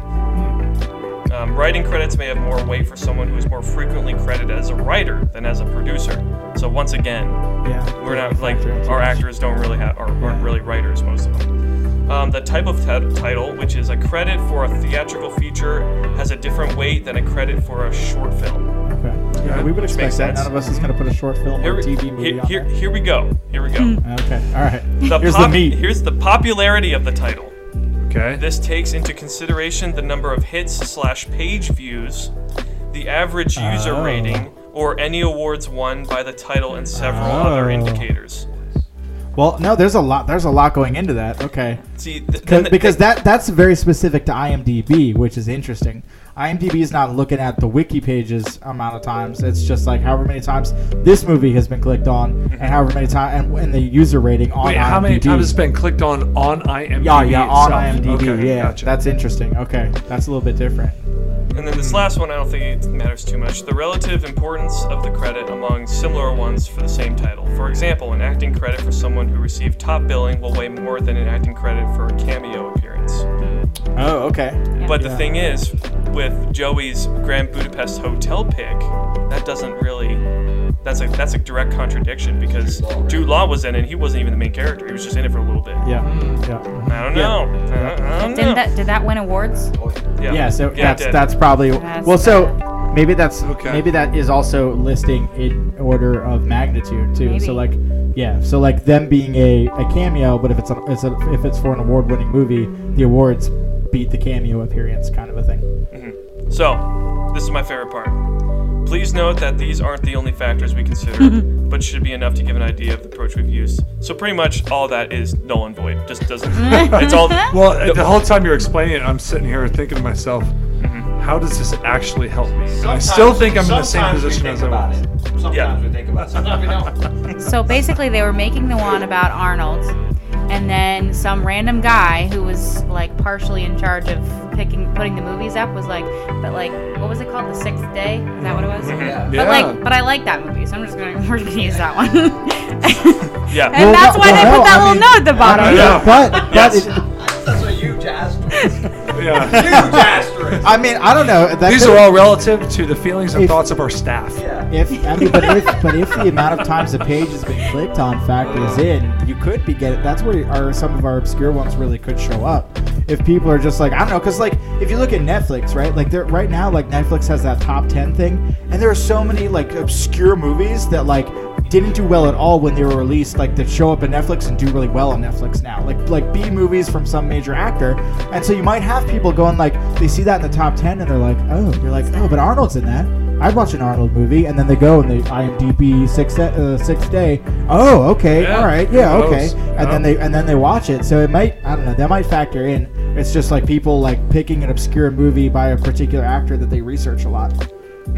Um, writing credits may have more weight for someone who is more frequently credited as a writer than as a producer. So once again, Yeah. we're not like our actors don't really have are, aren't really writers most of them. Um, the type of ti- title, which is a credit for a theatrical feature, has a different weight than a credit for a short film. Okay. Yeah, we would Which expect that. sense. None of us is going to put a short film Here, or TV movie here, on here, here we go. Here we go. Okay. All right. The Here's pop- the meat. Here's the popularity of the title. Okay. This takes into consideration the number of hits slash page views, the average user Oh. rating, or any awards won by the title and several other Oh. indicators. Well, no, there's a lot. There's a lot going into that. Okay. See, th- Cause, then- because that that's very specific to IMDb, which is interesting. IMDb is not looking at the wiki pages amount of times. It's just like however many times this movie has been clicked on, and mm-hmm. however many times, and, and the user rating on Wait, IMDb. how many times has it been clicked on on IMDb? Yeah, yeah, on itself? IMDb. Okay, yeah, gotcha. that's interesting. Okay, that's a little bit different. And then this last one, I don't think it matters too much. The relative importance of the credit among similar ones for the same title. For example, an acting credit for someone who received top billing will weigh more than an acting credit for a cameo appearance. Oh, okay. But the Yeah. thing is, with Joey's Grand Budapest Hotel pick, that doesn't really. That's a that's a direct contradiction because Jude Law was in it. He wasn't even the main character. He was just in it for a little bit. Yeah, yeah. I don't know. I, I don't. Didn't that did that win awards? yeah. Yeah, so Yeah, it that's did. that's probably That's well. So Maybe that's Okay. maybe that is also listing in order of magnitude too. So like yeah, so like them being a, a cameo, but if it's a, it's a if it's for an award winning movie, the awards beat the cameo appearance kind of a thing. Mm-hmm. So, this is my favorite part. Please note that these aren't the only factors we consider, [LAUGHS] but should be enough to give an idea of the approach we've used. So pretty much all that is null and void. Just doesn't. [LAUGHS] it's all. Well, the whole time you're explaining it, I'm sitting here thinking to myself, mm-hmm. how does this actually help me? And I still think I'm in the same position as I was. it. Sometimes Yeah. we think about it. Sometimes we don't. [LAUGHS] So basically, they were making the one about Arnold, and then some random guy who was like partially in charge of picking, putting the movies up was like, but like, what was it called? The Sixth Day? Is that what it was? [LAUGHS] Yeah. But Yeah. like, but I like that movie, so I'm just gonna [LAUGHS] we're gonna use that one. [LAUGHS] Yeah. and Well, that's why well, they no, put that I little mean- note at the bottom. Yeah. But but Yes. it, That's what you asterisk. [LAUGHS] Yeah. Huge asterisk. I mean I don't know. That These could- are all relative to the feelings and If- thoughts of our staff. Yeah. If I mean, but if but if the amount of times the page has been clicked on factors in, you could be getting. That's where our some of our obscure ones really could show up. If people are just like I don't know, because like if you look at Netflix, right? Like there right now, like Netflix has that top ten thing, and there are so many like obscure movies that like didn't do well at all when they were released, like that show up in Netflix and do really well on Netflix now. Like like B movies from some major actor, and so you might have people going like they see that in the top ten and they're like, oh, you're like, oh, but Arnold's in that. I'd watch an Arnold movie, and then they go and they IMDb six uh, six day. Oh, okay, Yeah, all right, yeah, okay, knows? and Yeah. then they and then they watch it. So it might I don't know that might factor in. It's just like people like picking an obscure movie by a particular actor that they research a lot. [LAUGHS]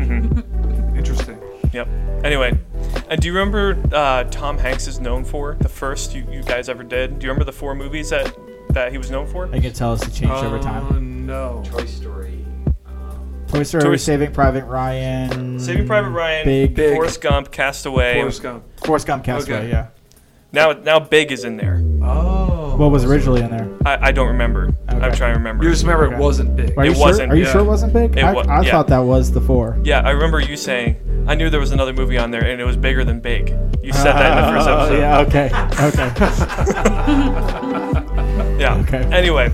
Interesting. Yep. Anyway, and do you remember uh, Tom Hanks is known for the first you, you guys ever did? Do you remember the four movies that that he was known for? I can tell us to change over time. Oh, no. Toy Story. Um, Toy Story, Toy- Saving Private Ryan, Saving Private Ryan, Big, Big. Forrest Gump, Castaway. Forrest Gump. Forrest Gump, Castaway. Okay. Yeah. Now now Big is in there. Oh. What was originally in there? I, I don't remember. I'm Okay. trying to remember. You just remember Okay. it wasn't big. Are you It sure? wasn't, Are you yeah. sure it wasn't big? It I, wa- I yeah. thought that was the four. Yeah, I remember you saying I knew there was another movie on there and it was bigger than Big. You said that in the first [LAUGHS] Oh, episode. yeah. Okay. Okay. [LAUGHS] Yeah. Okay. Anyway,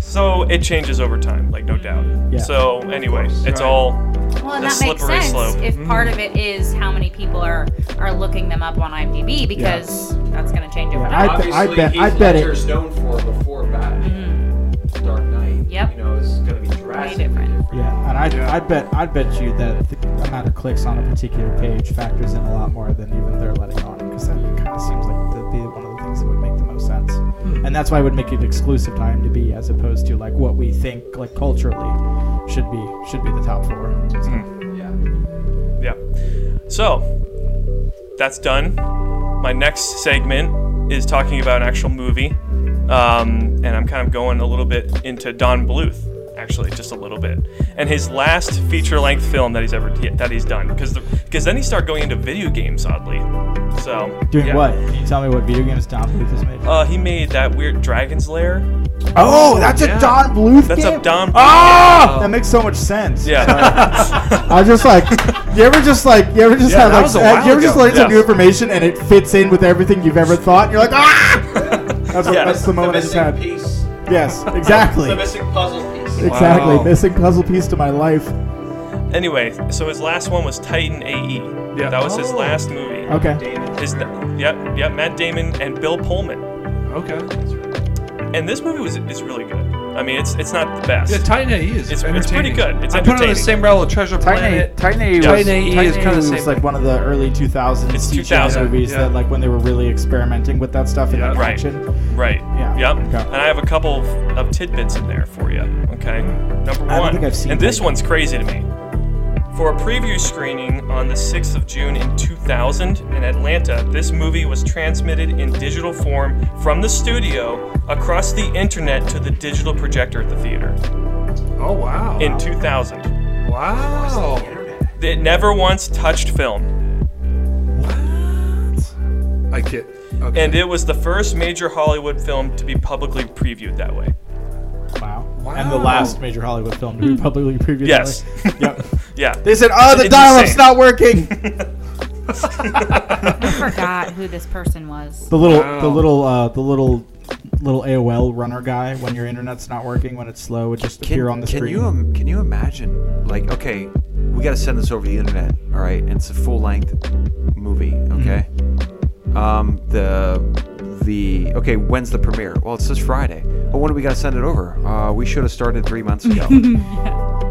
so it changes over time, like no doubt. Yeah. So anyway, it's right. all Well, and A that makes slippery sense slope. if mm-hmm. part of it is how many people are are looking them up on IMDb because that's going to change over Yeah, I time. bet- Obviously, bet- Heath I bet it- Ledger's known for before Batman. Mm-hmm. Dark Knight. Yep. You know, is going to be drastically different. different. Yeah, and I Yeah. I bet I bet you that the amount of clicks on a particular page factors in a lot more than even they're letting on because that kind of seems like to be one of the things that would make the most sense, and that's why I would make it exclusive time to IMDb as opposed to like what we think like culturally should be should be the top four. So, Yeah. yeah. So that's done. My next segment is talking about an actual movie, um, and I'm kind of going a little bit into Don Bluth, actually, just a little bit, and his last feature-length film that he's ever that he's done, because because then he started going into video games, oddly. So Doing yeah. what? Can you tell me what video games Don Bluth has made? Uh, he made that weird Dragon's Lair. oh, that's yeah. a Don Bluth That's game. a Don. Ah, that makes so much sense. Yeah. [LAUGHS] I was just like, you ever just like, you ever just Yeah, have like, uh, you ever just ago. learn some new information and it fits in with everything you've ever thought? And you're like, ah! [LAUGHS] That's, what, Yeah. that's the The moment I just missing had. piece. Yes, exactly, The missing puzzle piece. Exactly. Wow. Missing puzzle piece to my life. Anyway, so his last one was Titan AE. Yeah. That was his Oh. last movie. Okay. Damon. His, yep, yep, Matt Damon and Bill Pullman. Okay. And this movie was is really good. I mean, it's it's not the best. Yeah, Titan AE is It's- it's pretty entertaining. good. It's I put it on the entertaining. same level of Treasure Planet. Titan A, was- Titan AE is kinda the was same like one of the early 2000s It's CGI 2000, movies yeah. that like when they were really experimenting with that stuff in Yeah. that Right. action. right. Yeah, Yep. okay. And I have a couple of, of tidbits in there for you. Okay. Number I don't one. think I've seen and this one's crazy to me. For a preview screening on the 6th of June in 2000 in Atlanta, this movie was transmitted in digital form from the studio across the internet to the digital projector at the theater Oh wow. in 2000. wow. Internet. It never once touched film. I get. Okay. And it was the first major Hollywood film to be publicly previewed that way. Wow. Wow. And the last major Hollywood film to be publicly previewed. Yes. [LAUGHS] yep. Yeah. They said, "Oh, the It's dial-up's not working." [LAUGHS] I forgot who this person was. The little, Wow. the little, uh, the little, little AOL runner guy. When your internet's not working, when it's slow, it just appear on the can screen. you im- can you imagine? Like, okay, we got to send this over the internet. All right, and it's a full length movie. Okay. Um, the the okay. When's the premiere? Well, it's this Friday. Well, when do we got to send it over? Uh, we should have started three months ago. [LAUGHS]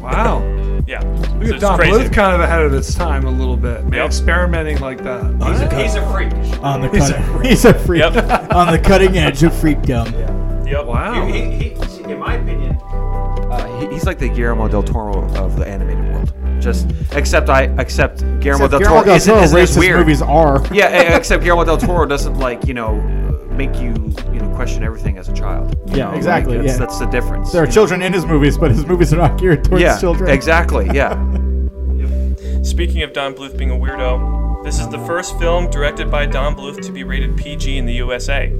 Wow. Yeah. Look at it's Don crazy. Bluth kind of ahead of its time a little bit. Yep. Experimenting like that. he's, a, he's a freak. On the cutting, he's a freak. Yep. On the cutting edge of freakdom. Yep. Wow. He, he, he, in my opinion, uh, he, he's like the Guillermo del Toro of the animated world. Just except I except Guillermo Except del Guillermo Toro del isn't, Toro isn't as racist weird. movies are. [LAUGHS] Yeah, except Guillermo del Toro doesn't like you know uh, make you you know question everything as a child. Yeah, know, like, exactly, that's, yeah. that's the difference. There are you know? children in his movies, but his movies are not geared towards Yeah, children. exactly. Yeah. [LAUGHS] Speaking of Don Bluth being a weirdo, this is the first film directed by Don Bluth to be rated PG in the USA,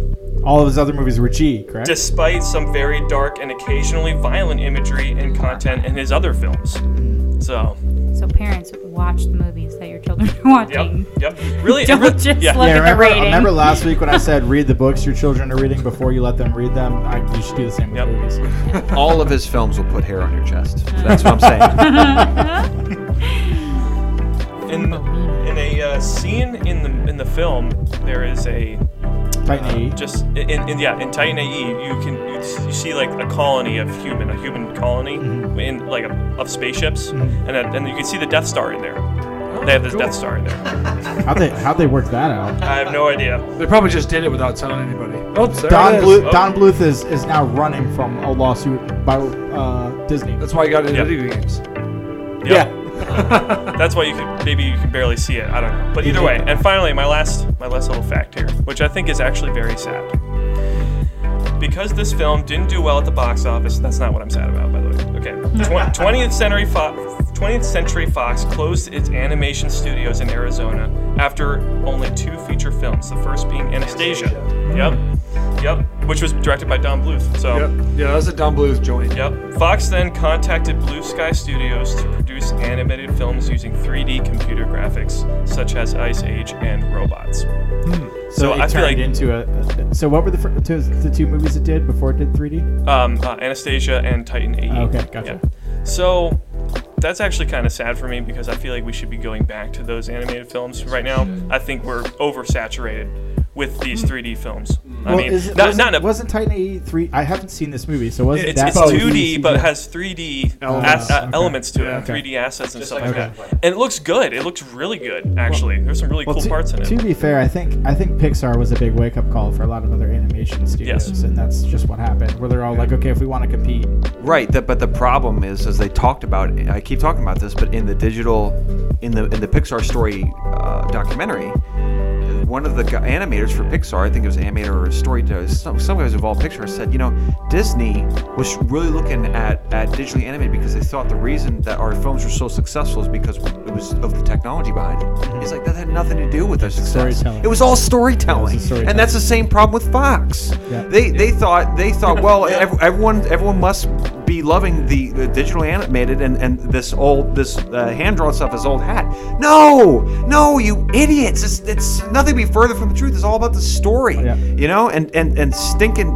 All of his other movies were G, correct? despite some very dark and occasionally violent imagery and content in his other films. So, So parents, watch the movies that your children are watching. yep. Really, Don't re- just yeah. look yeah, at the remember, rating. remember last week when I said read the books your children are reading before you let them read them? I, you should do the same with Yep. movies. [LAUGHS] All of his films will put hair on your chest. That's what I'm [LAUGHS] saying. in in a uh, scene in the in the film, there is a Titan AE. just in, in yeah in Titan AE you can you, you see like a colony of human a human colony Mm-hmm. in like a, of spaceships and then, and you can see the Death Star in there. They have this Death Star in there. How'd they, how'd they work that out? I have no idea. They probably just did it without telling anybody. Oops, Don it is. Bluth, Oh. Don Bluth is, is now running from a lawsuit by uh, Disney. That's why he got into Yep. video games. Yep. [LAUGHS] That's why you can maybe you can barely see it. I don't know. But either way, and finally, my last my last little fact here, which I think is actually very sad. Because this film didn't do well at the box office, that's not what I'm sad about, by the way. Okay. [LAUGHS] Tw- 20th Century Fox 20th Century Fox closed its animation studios in Arizona after only two feature films, the first being Anastasia. Yep. Yep. Which was directed by Don Bluth. So Yep. Yeah, was a Don Bluth joint. Yep. Fox then contacted Blue Sky Studios to produce animated films using 3D computer graphics, such as Ice Age and Robots. So, So it I feel turned like- into a, a- So what were the, fir- two, the two movies it did before it did 3D? Um, uh, Anastasia and Titan AE. Okay, gotcha. Yeah. So that's actually kind of sad for me because I feel like we should be going back to those animated films right now. I think we're oversaturated with these 3D films. I mean, is it, not, wasn't, not in a, wasn't Titan AE 3? I haven't seen this movie, so wasn't it's, that it's 2D, but it has 3D Elements. as- uh, Okay. elements to it, Yeah. and 3D assets and stuff like like Play. that. And it looks good. It looks really good, actually. There's some really Well, cool to, parts in it. to be fair, I think I think Pixar was a big wake up call for a lot of other animation studios, Yes. and that's just what happened. Where they're all like, okay, if we want to compete, Right, the, but the problem is, as they talked about, I keep talking about this, but in the digital, in the in the Pixar story uh, documentary, one of the animators for Pixar, I think it was animator or a storyteller, uh, some some guys involved in Pixar said, you know, Disney was really looking at at digitally animated because they thought the reason that our films were so successful is because it was of the technology behind it. Mm-hmm. It's like that had nothing to do with their success. storytelling. It was all storytelling, Yeah, was storytelling. and that's the same problem with Fox. Yeah. They they thought they thought well [LAUGHS] ev- everyone everyone must be loving the, the digital animated and, and this old this uh, hand drawn stuff is old hat. No, no, you idiots! It's, it's nothing be further from the truth. It's all about the story, Yeah. you know. And and and stinking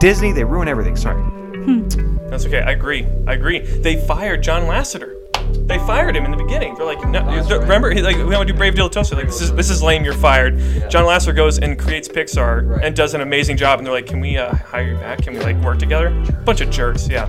Disney, they ruin everything. Sorry. That's okay. I agree. I agree. They fired John Lasseter. They fired him in the beginning. They're like, no, That's th- right. remember, he, like, we want to do Brave Little Toaster. Like, this is this is lame. You're fired. John Lasseter goes and creates Pixar Right. and does an amazing job. And they're like, can we uh, hire you back? Can we like work together? Bunch of jerks. Yeah.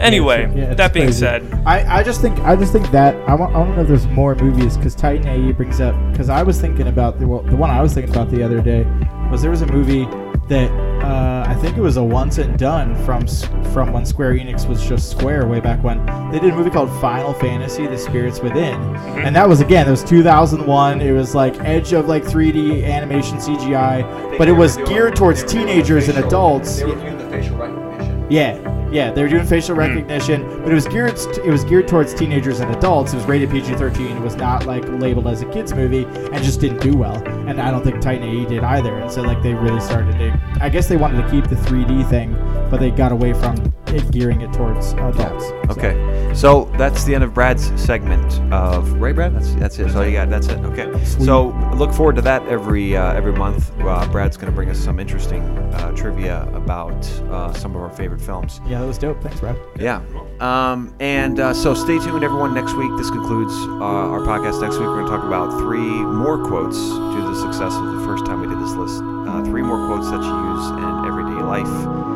Anyway, Yeah, that being crazy. said, I, I just think I just think that I want I want to know if there's more movies because Titan AE brings up because I was thinking about the well, the one I was thinking about the other day was there was a movie that uh, I think it was a once and done from from when Square Enix was just Square way back when they did a movie called Final Fantasy: The Spirits Within, and that was again it was 2001. It was like edge of like 3D animation CGI, but it was geared towards teenagers and adults. They were doing the facial recognition. Yeah, yeah, they were doing facial hmm. recognition, but it was geared it was geared towards teenagers and adults. It was rated PG-13. It was not like labeled as a kids movie, and just didn't do well. And I don't think Titan AE did either. And so like they really started to. I guess they wanted to keep the 3D thing, but they got away from it gearing it towards adults. So- Okay, so that's the end of Brad's segment of Ray Brad. That's that's it. So you got that's it. Okay. So look forward to that every uh, every month. Uh, Brad's going to bring us some interesting uh, trivia about uh, some of our favorite films. Yeah, that was dope. Thanks, Brad. Yeah. Um, and uh, so stay tuned, everyone. Next week, this concludes uh, our podcast. Next week, we're going to talk about three more quotes due to the success of the first time we did this list. Uh, three more quotes that you use in everyday life.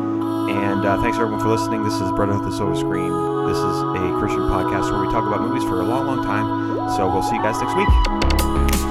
And uh, thanks everyone for listening. This is Brotherhood of the Silver Screen. This is a Christian podcast where we talk about movies for a long, long time. So we'll see you guys next week.